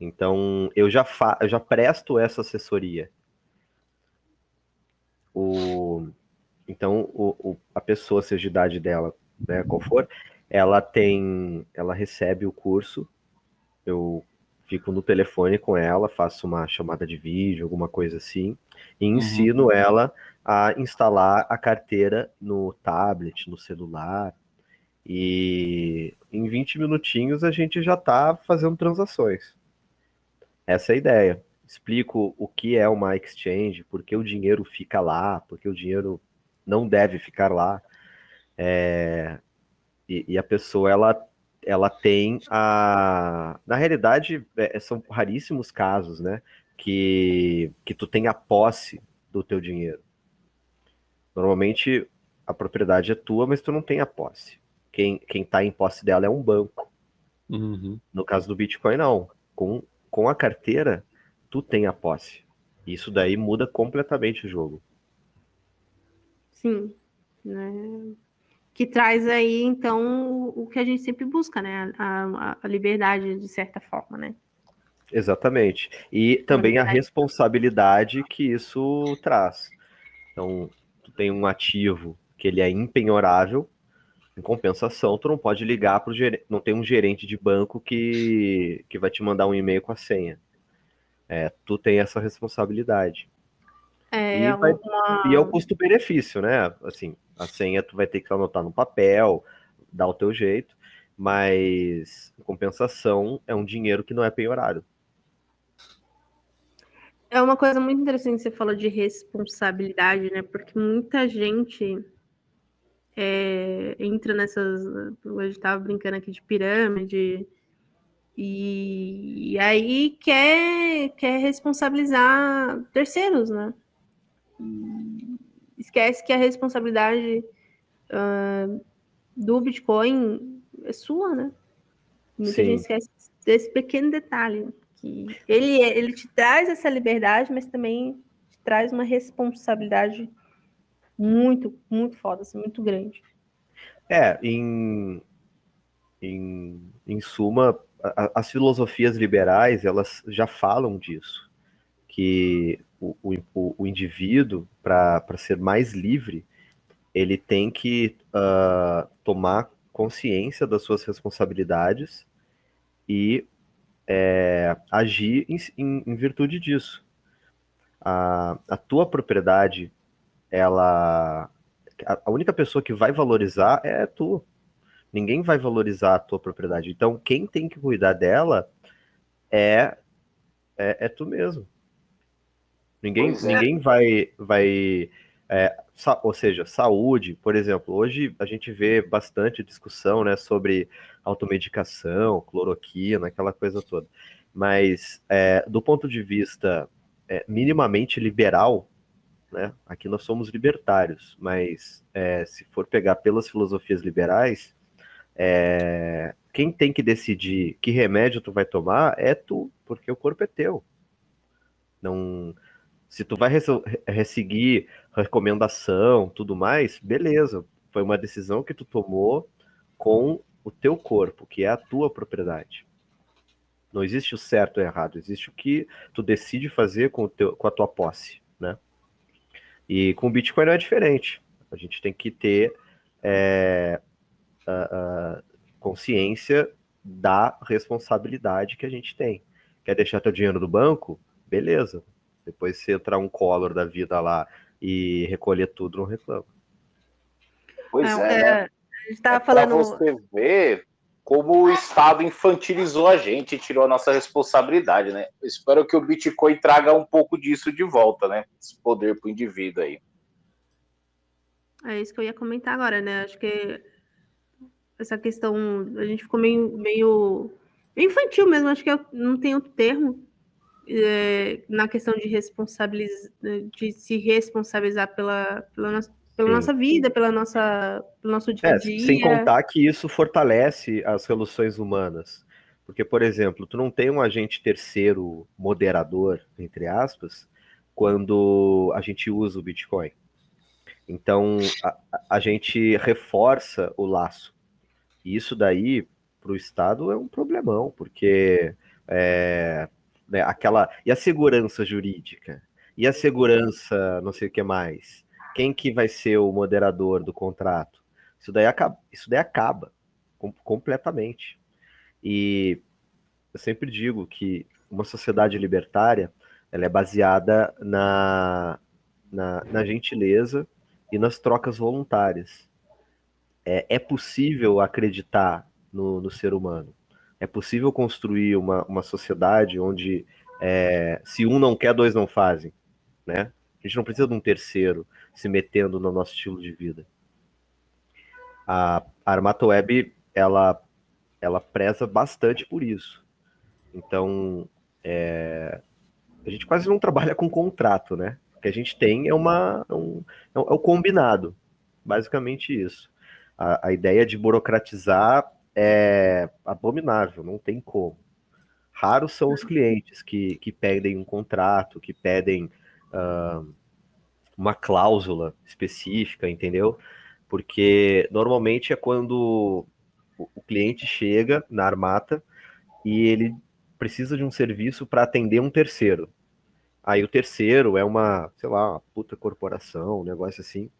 Então, eu já, fa, eu já presto essa assessoria. O, então, o, o, a pessoa, seja a idade dela, né, qual for, ela tem, ela recebe o curso, eu fico no telefone com ela, faço uma chamada de vídeo, alguma coisa assim, e uhum. ensino uhum. ela a instalar a carteira no tablet, no celular. E em 20 minutinhos a gente já está fazendo transações. Essa é a ideia. Explico o que é uma exchange, por que o dinheiro fica lá, porque o dinheiro não deve ficar lá. É... E, e, a pessoa ela, ela tem a. Na realidade, é, são raríssimos casos, né? Que, que tu tem a posse do teu dinheiro. Normalmente a propriedade é tua, mas tu não tem a posse. Quem, quem tá em posse dela é um banco. Uhum. No caso do Bitcoin, não. Com, com a carteira, tu tem a posse. Isso daí muda completamente o jogo. Sim. Né? Que traz aí, então, o que a gente sempre busca, né? A, a liberdade, de certa forma, né? Exatamente. E também a responsabilidade que isso traz. Então, tem um ativo que ele é impenhorável, em compensação, tu não pode ligar para o gerente, não tem um gerente de banco que, que vai te mandar um e-mail com a senha. É, tu tem essa responsabilidade. É, e, vai, uma... e é o custo-benefício, né? Assim, a senha tu vai ter que anotar no papel, dar o teu jeito, mas compensação é um dinheiro que não é penhorário. É uma coisa muito interessante que você falou de responsabilidade, né? Porque muita gente é, entra nessas. A gente estava brincando aqui de pirâmide, e, e, aí quer, quer responsabilizar terceiros, né? Esquece que a responsabilidade uh, do Bitcoin é sua, né? Muita Sim. gente esquece desse pequeno detalhe que ele, ele te traz essa liberdade, mas também te traz uma responsabilidade muito, muito foda, assim, muito grande. É, em, em, em suma, a, as filosofias liberais, elas já falam disso, que o, o, o indivíduo, para ser mais livre, ele tem que uh, tomar consciência das suas responsabilidades e é, agir em, em, em, virtude disso. A, a tua propriedade, ela. A, a única pessoa que vai valorizar é tu. Ninguém vai valorizar a tua propriedade. Então, quem tem que cuidar dela é, é, é tu mesmo. Ninguém, é. ninguém vai, vai é, ou seja, saúde, por exemplo, hoje a gente vê bastante discussão né, sobre automedicação, cloroquina, aquela coisa toda. Mas é, do ponto de vista é, minimamente liberal, né, aqui nós somos libertários, mas é, se for pegar pelas filosofias liberais, é, quem tem que decidir que remédio tu vai tomar é tu, porque o corpo é teu. Não, se tu vai seguir recomendação, tudo mais, beleza. Foi uma decisão que tu tomou com o teu corpo, que é a tua propriedade. Não existe o certo ou errado, existe o que tu decide fazer com, o teu, com a tua posse, né? E com o Bitcoin não é diferente. A gente tem que ter é, a, a consciência da responsabilidade que a gente tem. Quer deixar teu dinheiro no banco? Beleza. Depois se entrar um color da vida lá e recolher tudo, não reclama. Pois não, é, é, né? A gente tava é falando. você ver como o Estado infantilizou a gente e tirou a nossa responsabilidade, né? Eu espero que o Bitcoin traga um pouco disso de volta, né? Esse poder para o indivíduo aí. É isso que eu ia comentar agora, né? Acho que essa questão, a gente ficou meio, meio, meio infantil mesmo, acho que eu, não tem outro termo, é, na questão de responsabilizar, de se responsabilizar pela, pela, nossa, pela nossa vida, pela nossa, pelo nosso dia a dia. É, sem contar que isso fortalece as relações humanas. Porque, por exemplo, tu não tem um agente terceiro moderador, entre aspas, quando a gente usa o Bitcoin. Então, a, a gente reforça o laço. E isso daí, para o Estado, é um problemão, porque é, né, aquela e a segurança jurídica e a segurança não sei o que mais quem que vai ser o moderador do contrato isso daí acaba isso daí acaba com, completamente e eu sempre digo que uma sociedade libertária ela é baseada na, na, na gentileza e nas trocas voluntárias. É, é possível acreditar no, no, ser humano. É possível construir uma, uma sociedade onde é, se um não quer, dois não fazem. Né? A gente não precisa de um terceiro se metendo no nosso estilo de vida. A, a Armata Web, ela, ela preza bastante por isso. Então, é, a gente quase não trabalha com contrato, né? O que a gente tem é, uma, é um, é o combinado, basicamente isso. A, a ideia de burocratizar é abominável, não tem como. Raros são os clientes que, que pedem um contrato, que pedem uh, uma cláusula específica, entendeu? Porque normalmente é quando o cliente chega na Armata e ele precisa de um serviço para atender um terceiro. Aí o terceiro é uma, sei lá, uma puta corporação, um negócio assim.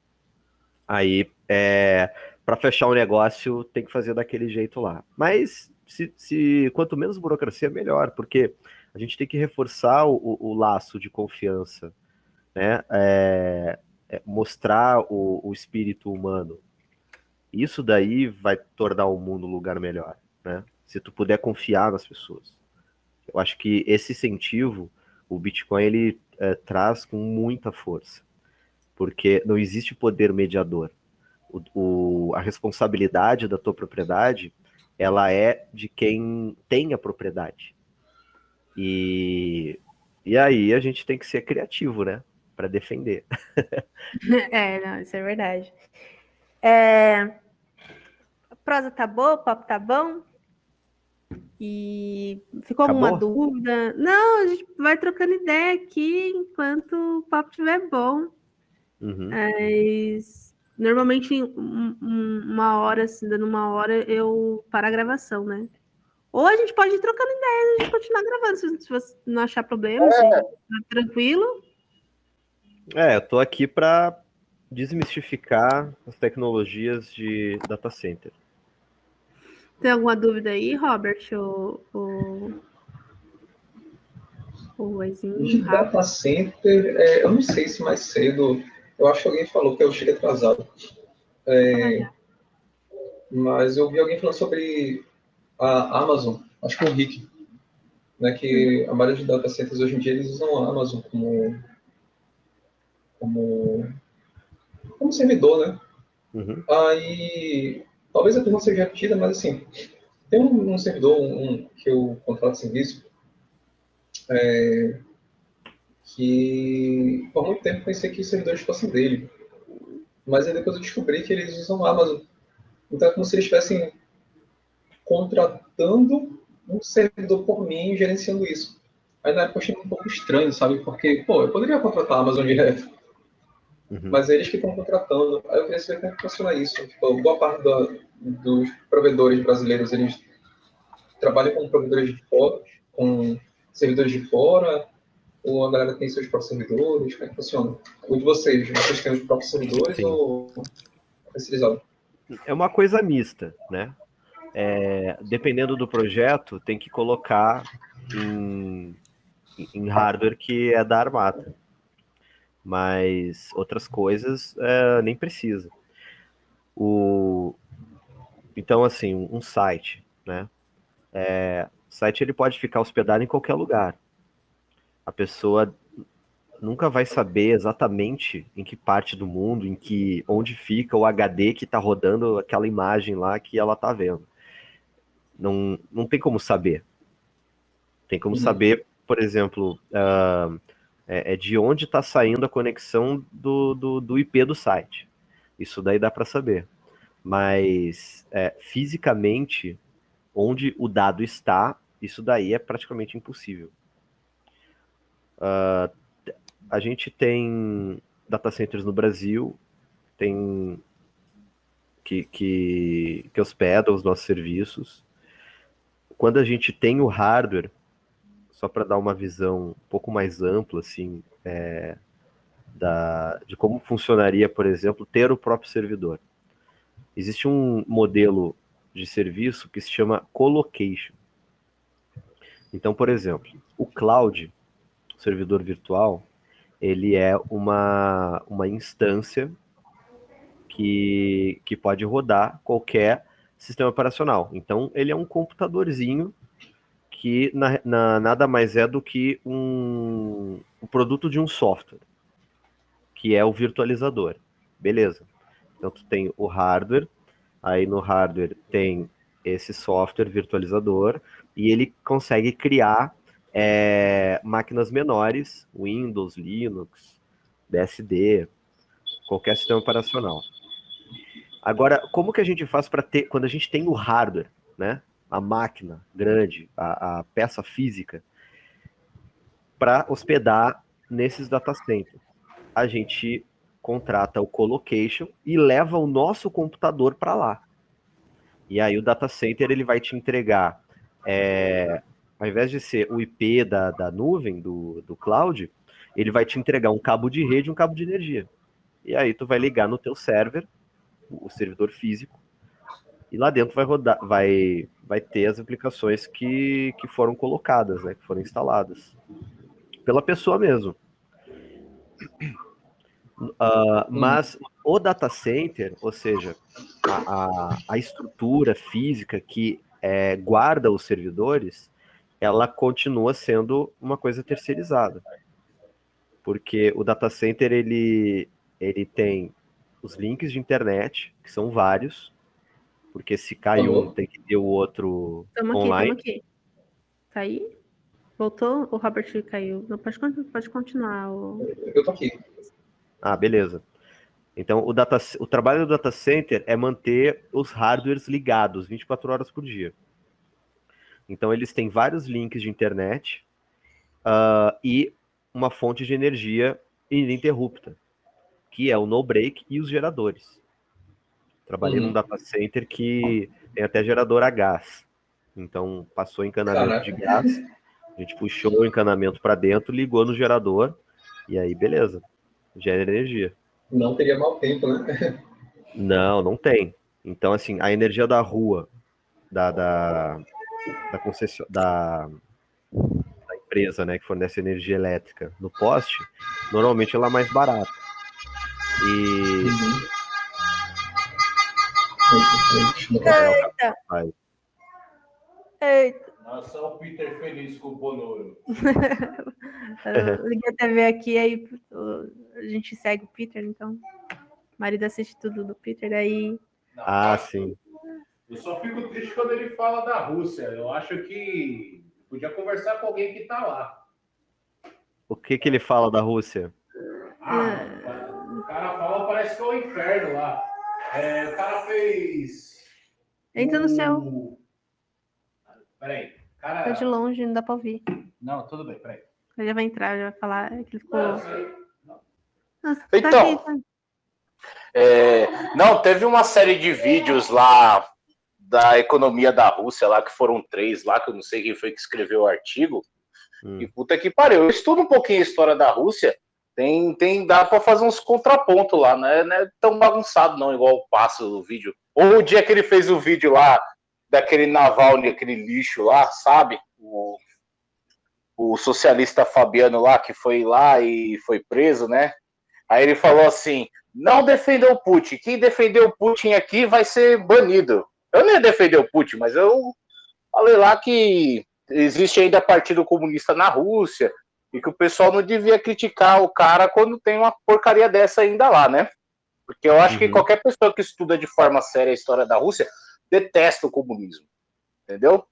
Aí, é, para fechar o negócio, tem que fazer daquele jeito lá. Mas se, se quanto menos burocracia, melhor, porque a gente tem que reforçar o, o laço de confiança, né? É, é, mostrar o, o espírito humano. Isso daí vai tornar o mundo um lugar melhor, né? Se tu puder confiar nas pessoas. Eu acho que esse incentivo, o Bitcoin, ele é, traz com muita força, porque não existe poder mediador. O, o, a responsabilidade da tua propriedade, ela é de quem tem a propriedade. E, e aí a gente tem que ser criativo, né? Para defender. é, não, isso é verdade. É... A prosa tá boa, o papo tá bom? E ficou Acabou? alguma dúvida? Não, a gente vai trocando ideia aqui enquanto o papo estiver bom. Uhum. Mas normalmente um, uma hora, assim, dando uma hora, eu paro a gravação, né? Ou a gente pode ir trocando ideias e a gente continuar gravando, se, se você não achar problema, é. tá tranquilo. É, eu tô aqui para desmistificar as tecnologias de data center. Tem alguma dúvida aí, Robert? O, o, o Oizinho, de data center, é, eu não sei se mais cedo. Eu acho que alguém falou que eu cheguei atrasado. É, mas eu vi alguém falando sobre a Amazon, acho que o Rick, né, que a maioria de data centers hoje em dia eles usam a Amazon como, como, como servidor, né? Uhum. Aí Talvez a pergunta seja repetida, mas assim, tem um, um servidor um, que eu contrato serviço é, que por muito tempo pensei que os servidores fossem dele. Mas aí depois eu descobri que eles usam Amazon. Então é como se eles estivessem contratando um servidor por mim gerenciando isso. Aí na época eu achei um pouco estranho, sabe? Porque, pô, eu poderia contratar a Amazon direto. Uhum. Mas eles que estão contratando. Aí eu queria saber como é funciona isso. Tipo, boa parte da, dos provedores brasileiros, eles trabalham com provedores de fora, com servidores de fora, ou a galera tem seus próprios servidores? Como é que funciona? O de vocês, vocês têm os próprios servidores Sim. ou é especializado? É uma coisa mista, né? É, dependendo do projeto, tem que colocar em, em hardware que é da Armata mas outras coisas é, nem precisa. O, então, assim, um site, né? É, o site ele pode ficar hospedado em qualquer lugar. A pessoa nunca vai saber exatamente em que parte do mundo, em que onde fica o HD que está rodando aquela imagem lá que ela está vendo. Não, não tem como saber. Tem como uhum. saber, por exemplo, uh, é, é de onde está saindo a conexão do, do, do, IP do site. Isso daí dá para saber. Mas é, fisicamente, onde o dado está, isso daí é praticamente impossível. Uh, a gente tem data centers no Brasil, tem que, que, que hospedam os nossos serviços. Quando a gente tem o hardware, só para dar uma visão um pouco mais ampla, assim, é, da, de como funcionaria, por exemplo, ter o próprio servidor. Existe um modelo de serviço que se chama colocation. Então, por exemplo, o cloud, servidor virtual, ele é uma, uma instância que, que pode rodar qualquer sistema operacional. Então, ele é um computadorzinho que na, na, nada mais é do que um, um produto de um software, que é o virtualizador. Beleza. Então, tu tem o hardware, aí no hardware tem esse software virtualizador, e ele consegue criar é, máquinas menores, Windows, Linux, BSD, qualquer sistema operacional. Agora, como que a gente faz para ter, quando a gente tem o hardware, né, a máquina grande, a, a peça física, para hospedar nesses data centers? A gente contrata o colocation e leva o nosso computador para lá. E aí o data center ele vai te entregar é, ao invés de ser o IP da, da nuvem, do, do cloud, ele vai te entregar um cabo de rede e um cabo de energia. E aí tu vai ligar no teu server, o servidor físico, e lá dentro vai rodar, vai, vai ter as aplicações que, que foram colocadas, né, que foram instaladas pela pessoa mesmo. Uh, mas o data center, ou seja, a, a, a estrutura física que é, guarda os servidores, ela continua sendo uma coisa terceirizada. Porque o data center ele, ele tem os links de internet, que são vários, porque se cai um, tem que ter o outro tamo online. Aqui, aqui. Tá aí? Voltou? O Robert caiu. Não, pode, pode continuar. O... Eu tô aqui. Ah, beleza. Então, o, data, o trabalho do data center é manter os hardwares ligados 24 horas por dia. Então, eles têm vários links de internet uh, e uma fonte de energia ininterrupta, que é o no-break e os geradores. Trabalhei uhum. num data center que tem até gerador a gás. Então, passou encanamento Caraca. de gás, a gente puxou o encanamento para dentro, ligou no gerador, e aí, beleza, gera energia. Não teria mau tempo, né? Não, não tem. Então, assim, a energia da rua, da, da, da concession... da, da empresa, né, que fornece energia elétrica no poste, normalmente ela é mais barata. E uhum. Eita. Eita. Nossa, o Peter feliz com o Bonoro. liguei a TV aqui, aí a gente segue o Peter, então. O marido assiste tudo do Peter, aí. Ah, sim. Eu só fico triste quando ele fala da Rússia. Eu acho que podia conversar com alguém que tá lá. O que que ele fala da Rússia? Ah, o cara fala, parece que é o inferno lá. É, o cara fez. Entra no céu. Peraí. Cara... Tá de longe, não dá pra ouvir. Não, tudo bem, peraí. Ele já vai entrar, já vai falar que ele ficou. Não, Nossa, tá então, tá aqui, tá... É, não, teve uma série de vídeos lá da economia da Rússia, lá que foram três, lá que eu não sei quem foi que escreveu o artigo. Hum. E puta que pariu. Eu estudo um pouquinho a história da Rússia. Tem, tem, dá para fazer uns contrapontos lá, não é, não é, tão bagunçado não, igual passa o vídeo. Ou o dia que ele fez o vídeo lá daquele Navalny, aquele lixo lá, sabe? O, o socialista Fabiano lá, que foi lá e foi preso, né? Aí ele falou assim: não defendeu o Putin. Quem defendeu o Putin aqui vai ser banido. Eu nem ia defender o Putin, mas eu falei lá que existe ainda Partido Comunista na Rússia e que o pessoal não devia criticar o cara quando tem uma porcaria dessa ainda lá, né? Porque eu acho uhum. que qualquer pessoa que estuda de forma séria a história da Rússia detesta o comunismo, entendeu?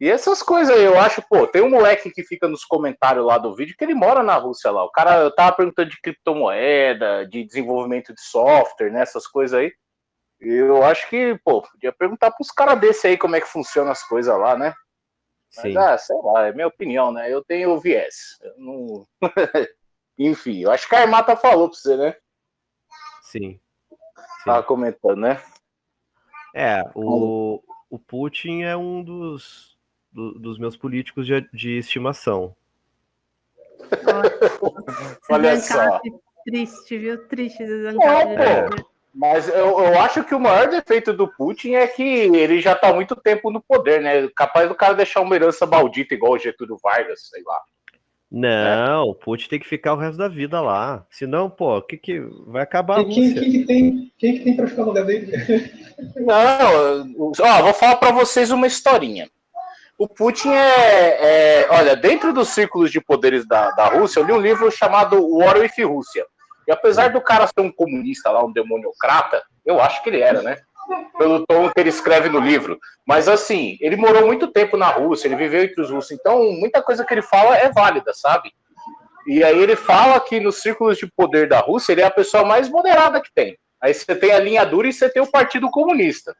E essas coisas aí, eu acho, pô, tem um moleque que fica nos comentários lá do vídeo que ele mora na Rússia lá. O cara, eu tava perguntando de criptomoeda, de desenvolvimento de software, né, essas coisas aí. Eu acho que, pô, podia perguntar pros caras desse aí como é que funciona as coisas lá, né? Sim. Mas, ah, sei lá, é minha opinião, né? Eu tenho viés. Eu não... Enfim, eu acho que a Armata falou pra você, né? Sim. Sim. Tava comentando, né? É, o, o Putin é um dos, do, dos meus políticos de, de estimação. Olha só. Triste, viu? Triste, Zancari. É, Mas eu, eu acho que o maior defeito do Putin é que ele já está há muito tempo no poder, né? Capaz do cara deixar uma herança maldita igual o Getúlio Vargas, sei lá. Não, o Putin tem que ficar o resto da vida lá. Senão, pô, o que, que vai acabar? Quem, quem, que tem, quem que tem para ficar no lugar dele? Não, ó, vou falar para vocês uma historinha. O Putin é, é, Olha, dentro dos círculos de poderes da, da Rússia, eu li um livro chamado War with Rússia. E apesar do cara ser um comunista lá, um demoniocrata, eu acho que ele era, né? Pelo tom que ele escreve no livro. Mas assim, ele morou muito tempo na Rússia, ele viveu entre os russos, então muita coisa que ele fala é válida, sabe? E aí ele fala que nos círculos de poder da Rússia ele é a pessoa mais moderada que tem. Aí você tem a linha dura e você tem o Partido Comunista.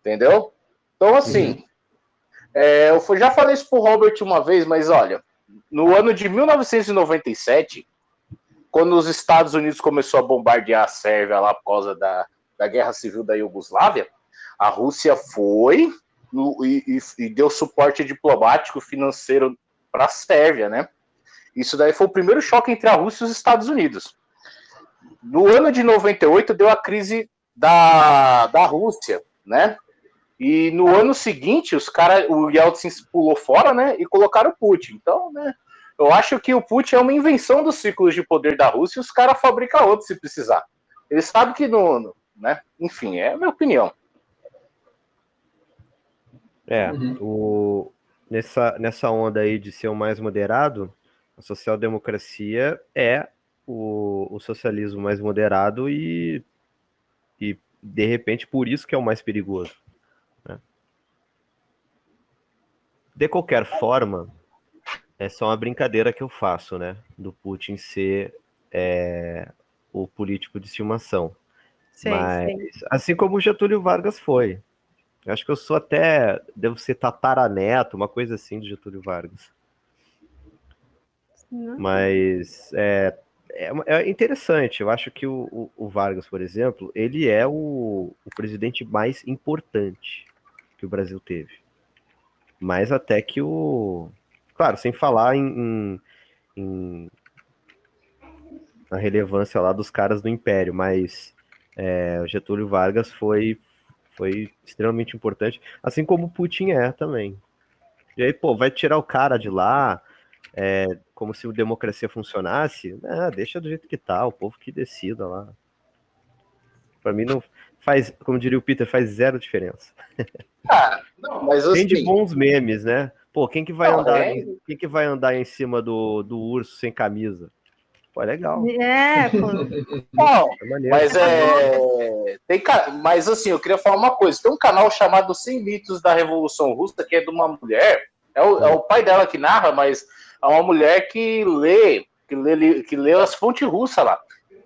Entendeu? Então, assim, uhum. é, eu já falei isso pro Robert uma vez, mas olha, no ano de 1997, quando os Estados Unidos começou a bombardear a Sérvia lá por causa da, da guerra civil da Iugoslávia, a Rússia foi no, e, e, deu suporte diplomático financeiro para a Sérvia, né? Isso daí foi o primeiro choque entre a Rússia e os Estados Unidos. No ano de 98 deu a crise da, da Rússia, né? E no ano seguinte os caras, o Yeltsin pulou fora, né? E colocaram o Putin. Então, né? Eu acho que o Putin é uma invenção dos ciclos de poder da Rússia e os caras fabricam outro se precisar. Eles sabem que no, né? Enfim, é a minha opinião. É, uhum. o, nessa, nessa onda aí de ser o mais moderado, a social-democracia é o, o socialismo mais moderado e, e, de repente, por isso que é o mais perigoso. Né? De qualquer forma, é só uma brincadeira que eu faço, né? Do Putin ser é, o político de estimação. Sei, Mas, sei. assim como o Getúlio Vargas foi. Eu acho que eu sou até, devo ser tataraneto, uma coisa assim de Getúlio Vargas. Não. Mas é, é, é, interessante. Eu acho que o, o, o, Vargas, por exemplo, ele é o, o presidente mais importante que o Brasil teve. Mais até que o, Claro, sem falar em, em, em a relevância lá dos caras do Império, mas é, o Getúlio Vargas foi, foi extremamente importante, assim como o Putin é também. E aí, pô, vai tirar o cara de lá, é, como se a democracia funcionasse? Ah, deixa do jeito que tá, o povo que decida lá. Para mim não faz, como diria o Peter, faz zero diferença. Ah, não, mas assim... Tem de bons memes, né? Pô, quem que vai não, andar, é... quem que vai andar em cima do, do urso sem camisa? Pô, é legal. É, pô. Não, é mas é. Tem, mas assim, eu queria falar uma coisa. Tem um canal chamado 100 mitos da Revolução Russa, que é de uma mulher. É o, é o pai dela que narra, mas é uma mulher que lê, que lê, que lê as fontes russas lá.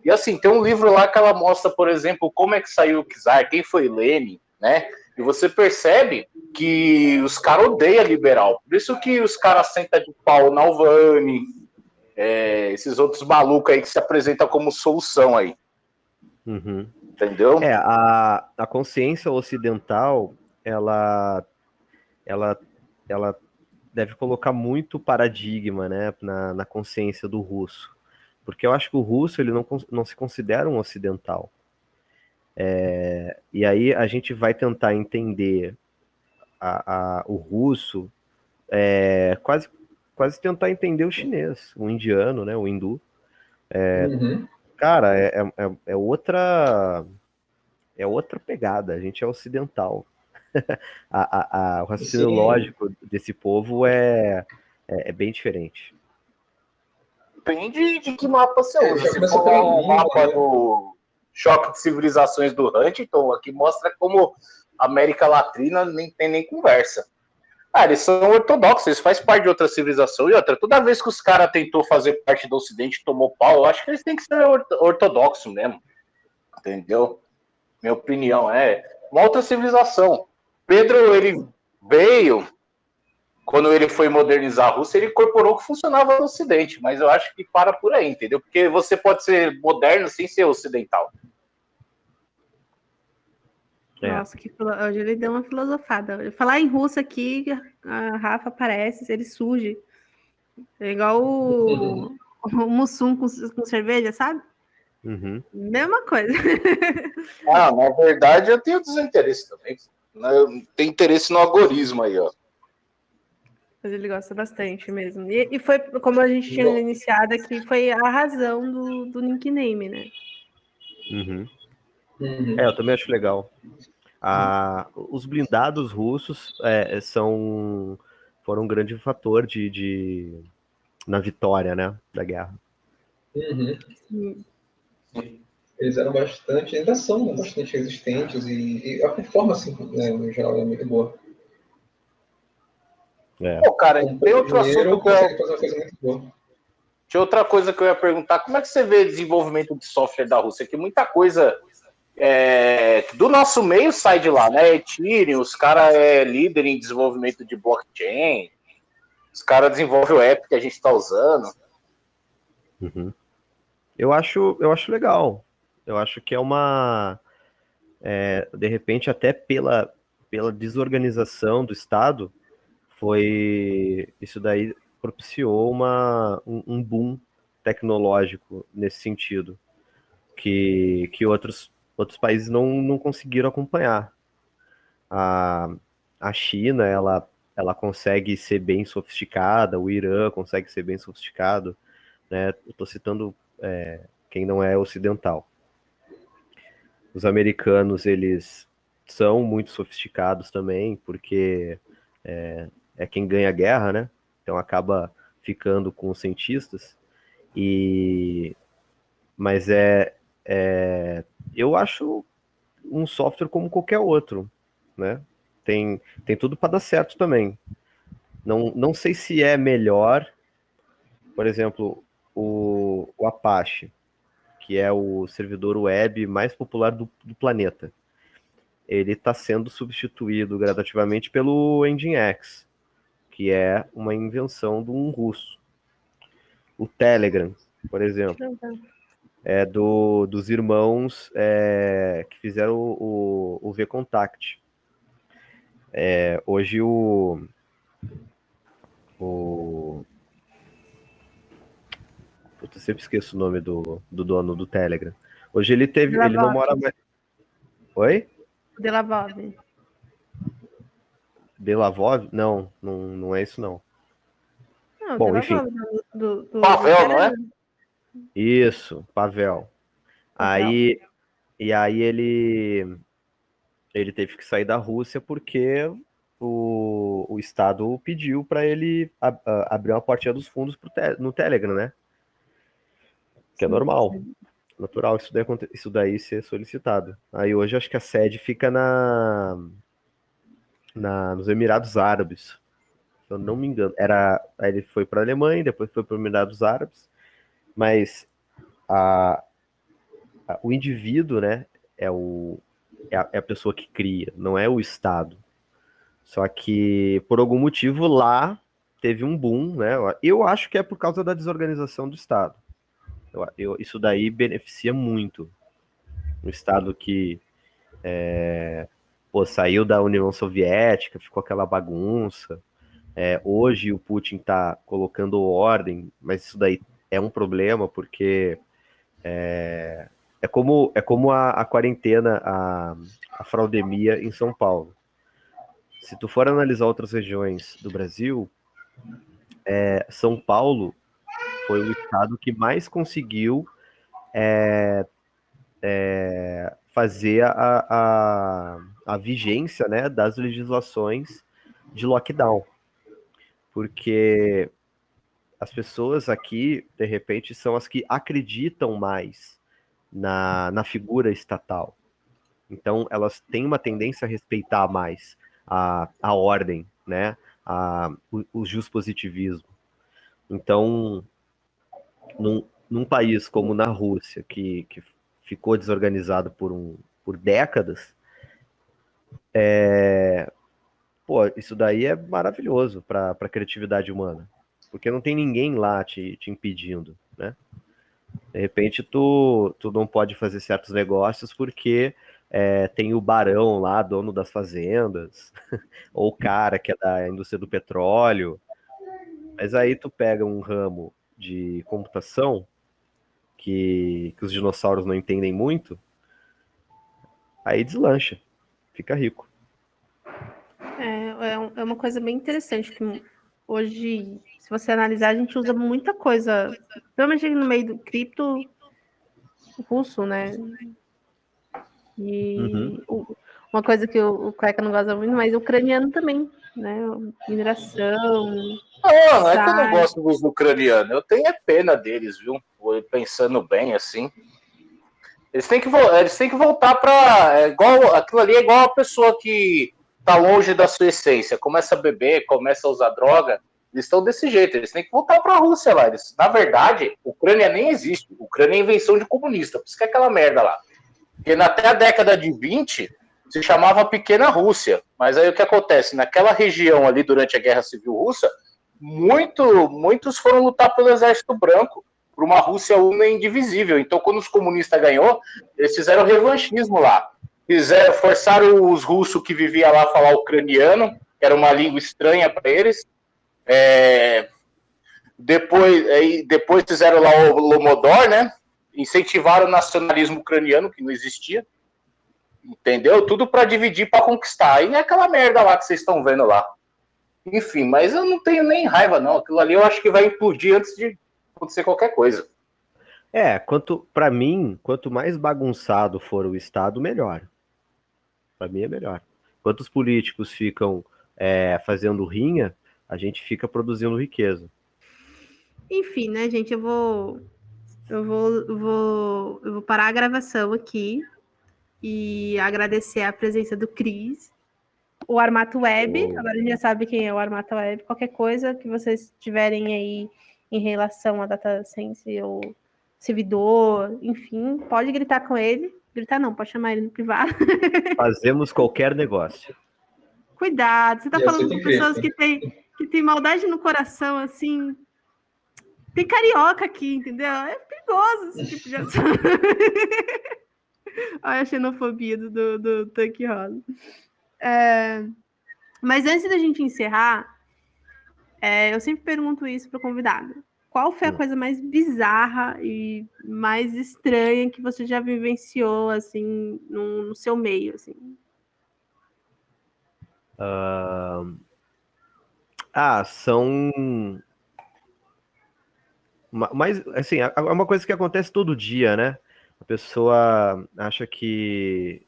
E assim, tem um livro lá que ela mostra, por exemplo, como é que saiu o Czar, quem foi Lenin, né? E você percebe que os caras odeiam liberal. Por isso que os caras sentam de pau na Alvani, é, esses outros malucos aí que se apresentam como solução aí. Uhum. Entendeu? É, a, a consciência ocidental, ela, ela, ela deve colocar muito paradigma né, na, na consciência do russo. Porque eu acho que o russo ele não, não se considera um ocidental. É, e aí a gente vai tentar entender a, a, o russo, é, quase, quase tentar entender o chinês, o indiano, né, o hindu. É, uhum. Cara, é, é, é, é, outra é outra pegada. A gente é ocidental. a, a, o raciocínio Sim. lógico desse povo é, é, é, bem diferente. Depende de que mapa você usa. Se for um mapa né? do choque de civilizações do Huntington, aqui mostra como América Latina nem tem nem conversa. Ah, eles são ortodoxos, eles fazem parte de outra civilização. E outra, toda vez que os caras tentou fazer parte do Ocidente tomou pau, eu acho que eles têm que ser ortodoxos mesmo. Entendeu? Minha opinião é uma outra civilização. Pedro, ele veio, quando ele foi modernizar a Rússia, ele incorporou o que funcionava no Ocidente, mas eu acho que para por aí, entendeu? Porque você pode ser moderno sem ser ocidental. É. Nossa, que hoje ele deu uma filosofada. Falar em russo aqui, a Rafa aparece, ele surge. É igual o, o Mussum com, com cerveja, sabe? Uhum. Mesma coisa. ah, na verdade eu tenho desinteresse também. Tenho interesse no algoritmo aí, ó. Mas ele gosta bastante mesmo. E, e foi, como a gente tinha Bom. iniciado aqui, foi a razão do, do nickname, né? Uhum. Uhum. É, eu também acho legal. Ah, os blindados russos é, são foram um grande fator de, de na vitória, né, da guerra. Uhum. Eles eram bastante, ainda são bastante resistentes e, e a performance, né, no geral, é muito boa. É. Pô, cara, tem outro assunto que eu... Tinha outra coisa que eu ia perguntar. Como é que você vê o desenvolvimento de software da Rússia? Que muita coisa é, do nosso meio sai de lá, né? Ethereum, os caras é líder em desenvolvimento de blockchain. Os caras desenvolvem o app que a gente está usando. Uhum. Eu acho, eu acho legal. Eu acho que é uma, é, de repente até pela pela desorganização do Estado, foi isso daí propiciou uma, um, um boom tecnológico nesse sentido que, que outros, outros países não, não conseguiram acompanhar. A, a China, ela, ela consegue ser bem sofisticada, o Irã consegue ser bem sofisticado, né? Estou citando é, quem não é ocidental. Os americanos, eles são muito sofisticados também, porque é, é quem ganha a guerra, né? Então acaba ficando com os cientistas. E mas é, é eu acho um software como qualquer outro, né? Tem tem tudo para dar certo também. Não, não sei se é melhor, por exemplo, o, o Apache, que é o servidor web mais popular do, do planeta. Ele está sendo substituído gradativamente pelo Nginx que é uma invenção de um russo. O Telegram, por exemplo, é do, dos irmãos é, que fizeram o, o, o V-Contact. É, hoje o, o eu sempre esqueço o nome do, do dono do Telegram. Hoje ele teve, ele não mora mais. Oi? Delavove. Belavov? Não, não, não é isso não. não Bom, enfim. Do, do, Pavel, não é? Isso, Pavel. Aí, e aí ele ele teve que sair da Rússia porque o, o Estado pediu para ele ab, abrir uma portinha dos fundos te, no Telegram, né? Que é normal. Natural isso daí, isso daí ser solicitado. Aí hoje acho que a sede fica na na, nos Emirados Árabes. Se eu não me engano. Era, aí ele foi para a Alemanha, depois foi para os Emirados Árabes. Mas a, a, o indivíduo, né, é, o, é a, é a pessoa que cria, não é o Estado. Só que, por algum motivo, lá teve um boom, né? Eu acho que é por causa da desorganização do Estado. Eu, eu, isso daí beneficia muito. Um Estado que é, pô, saiu da União Soviética, ficou aquela bagunça. É, hoje o Putin está colocando ordem, mas isso daí é um problema, porque é, é como, é como a, a quarentena, a, a fraudemia em São Paulo. Se tu for analisar outras regiões do Brasil, é, São Paulo foi o estado que mais conseguiu é, é, fazer a, a, a vigência né, das legislações de lockdown. Porque as pessoas aqui, de repente, são as que acreditam mais na, na figura estatal. Então, elas têm uma tendência a respeitar mais a, a ordem, né? A, o, o positivismo. Então, num, num país como na Rússia, que, que ficou desorganizado por, um, por décadas, é, pô, isso daí é maravilhoso para a criatividade humana, porque não tem ninguém lá te, te impedindo, né? De repente tu, tu não pode fazer certos negócios porque é, tem o barão lá, dono das fazendas, ou o cara que é da indústria do petróleo. Mas aí tu pega um ramo de computação que, que os dinossauros não entendem muito, aí deslancha, fica rico. É, é, é uma coisa bem interessante que hoje, se você analisar, a gente usa muita coisa, principalmente no meio do cripto russo, né? E uhum. uma coisa que o, o Cueca não gosta muito, mas o ucraniano também, né? Mineração. Não, não é que eu não gosto dos ucranianos, eu tenho é pena deles, viu? Pensando bem assim. Eles têm que, eles têm que voltar para. É igual, aquilo ali é igual a pessoa que tá longe da sua essência, começa a beber, começa a usar droga. Eles estão desse jeito, eles têm que voltar para a Rússia lá. Eles, na verdade, Ucrânia nem existe. Ucrânia é invenção de comunista, por isso que é aquela merda lá. Porque até a década de 20 se chamava Pequena Rússia. Mas aí o que acontece? Naquela região ali, durante a Guerra Civil Russa, muito, muitos foram lutar pelo Exército Branco, por uma Rússia una e indivisível. Então, quando os comunistas ganhou, eles fizeram revanchismo lá. Fizeram, forçaram os russos que viviam lá a falar ucraniano, que era uma língua estranha para eles. É, depois, aí, depois fizeram lá o Lomodor, né? Incentivaram o nacionalismo ucraniano, que não existia. Entendeu? Tudo para dividir, para conquistar. Aí é aquela merda lá que vocês estão vendo lá. Enfim, mas eu não tenho nem raiva, não. Aquilo ali eu acho que vai implodir antes de acontecer qualquer coisa. É, quanto para mim, quanto mais bagunçado for o Estado, melhor. Para mim é melhor. Quanto os políticos ficam é, fazendo rinha, a gente fica produzindo riqueza. Enfim, né, gente? Eu vou, eu vou, eu vou, eu vou parar a gravação aqui e agradecer a presença do Cris, o Armato Web. Oh. Agora a gente já sabe quem é o Armato Web. Qualquer coisa que vocês tiverem aí em relação a data science ou servidor, enfim, pode gritar com ele. Gritar não, pode chamar ele no privado. Fazemos qualquer negócio. Cuidado, você está falando com pessoas que têm que tem maldade no coração, assim. Tem carioca aqui, entendeu? É perigoso esse tipo de ação. Olha a xenofobia do, do, do Tanque Rosa. É, mas antes da gente encerrar, é, eu sempre pergunto isso para o convidado. Qual foi a hum. coisa mais bizarra e mais estranha que você já vivenciou, assim, no, no seu meio, assim? Uh... Ah, são... Mas, assim, é uma coisa que acontece todo dia, né? A pessoa acha que,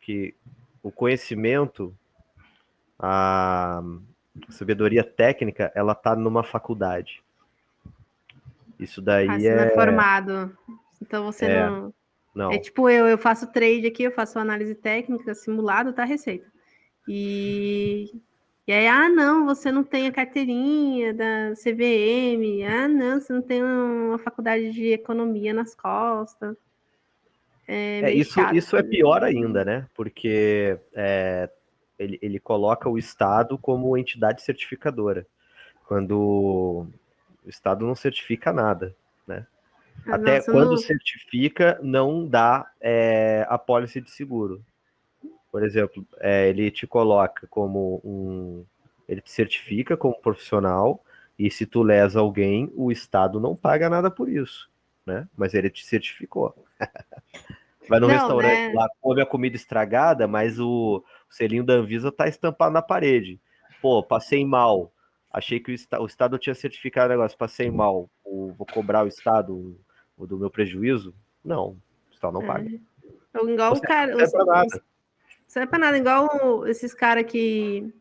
que o conhecimento, a sabedoria técnica, ela tá numa faculdade. Isso daí ah, você é... não é formado. Então você é... não... não. É tipo eu, eu faço trade aqui, eu faço análise técnica, simulado, tá receita. E e aí, ah, não, você não tem a carteirinha da CVM, ah, não, você não tem uma faculdade de economia nas costas. É, é isso, chato, isso é pior ainda, né? Porque é, ele, ele coloca o Estado como entidade certificadora, quando o Estado não certifica nada, né? Ah, Até nossa, quando não... certifica, não dá é, a pólice de seguro. Por exemplo, é, ele te coloca como um. Ele te certifica como profissional, e se tu lesa alguém, o Estado não paga nada por isso, né? Mas ele te certificou. Vai no não, restaurante né? lá, come a comida estragada, mas o, o selinho da Anvisa tá estampado na parede. Pô, passei mal. Achei que o, o Estado tinha certificado o negócio, passei mal. O, vou cobrar o Estado o, do meu prejuízo? Não, o Estado não paga. É. Igual o cara. Os, os, não é pra nada, igual esses caras que,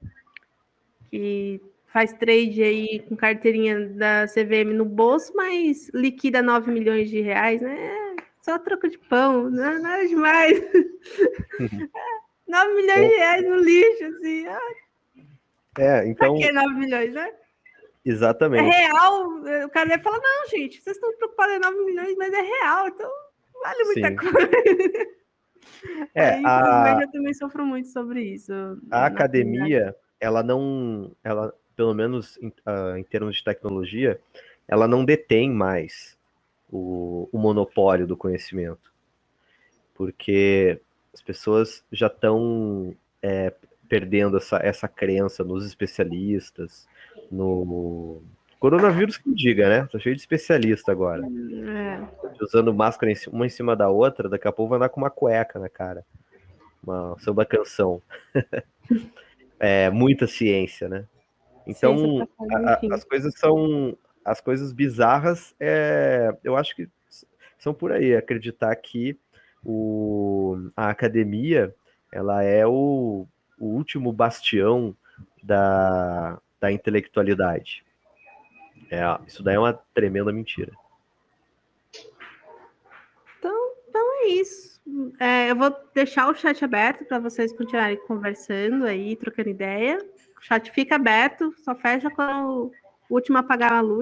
que faz trade aí com carteirinha da CVM no bolso, mas liquida 9 milhões de reais, né? Só troco de pão, não é nada demais. 9 milhões de reais no lixo, assim. É, então. Pra que 9 milhões, né? Exatamente. É real. O cara ia falar, não, gente, vocês estão preocupados em 9 milhões, mas é real, então vale muita Sim. coisa. É, é a... eu também sofro muito sobre isso. A academia, ela não, ela, pelo menos em, uh, em, termos de tecnologia, ela não detém mais o, o monopólio do conhecimento, porque as pessoas já estão é, perdendo essa, essa crença nos especialistas, no, Coronavírus que diga, né? Tô cheio de especialista agora. É. Usando máscara uma em cima da outra, daqui a pouco vai andar com uma cueca na cara. Uma samba canção. é muita ciência, né? Então, a, a, as coisas são. As coisas bizarras, é, eu acho que são por aí. Acreditar que o, a academia ela é o, o último bastião da, da intelectualidade. É, isso daí é uma tremenda mentira. Então, então é isso. É, eu vou deixar o chat aberto para vocês continuarem conversando aí, trocando ideia. O chat fica aberto, só fecha quando o último apagar a luz.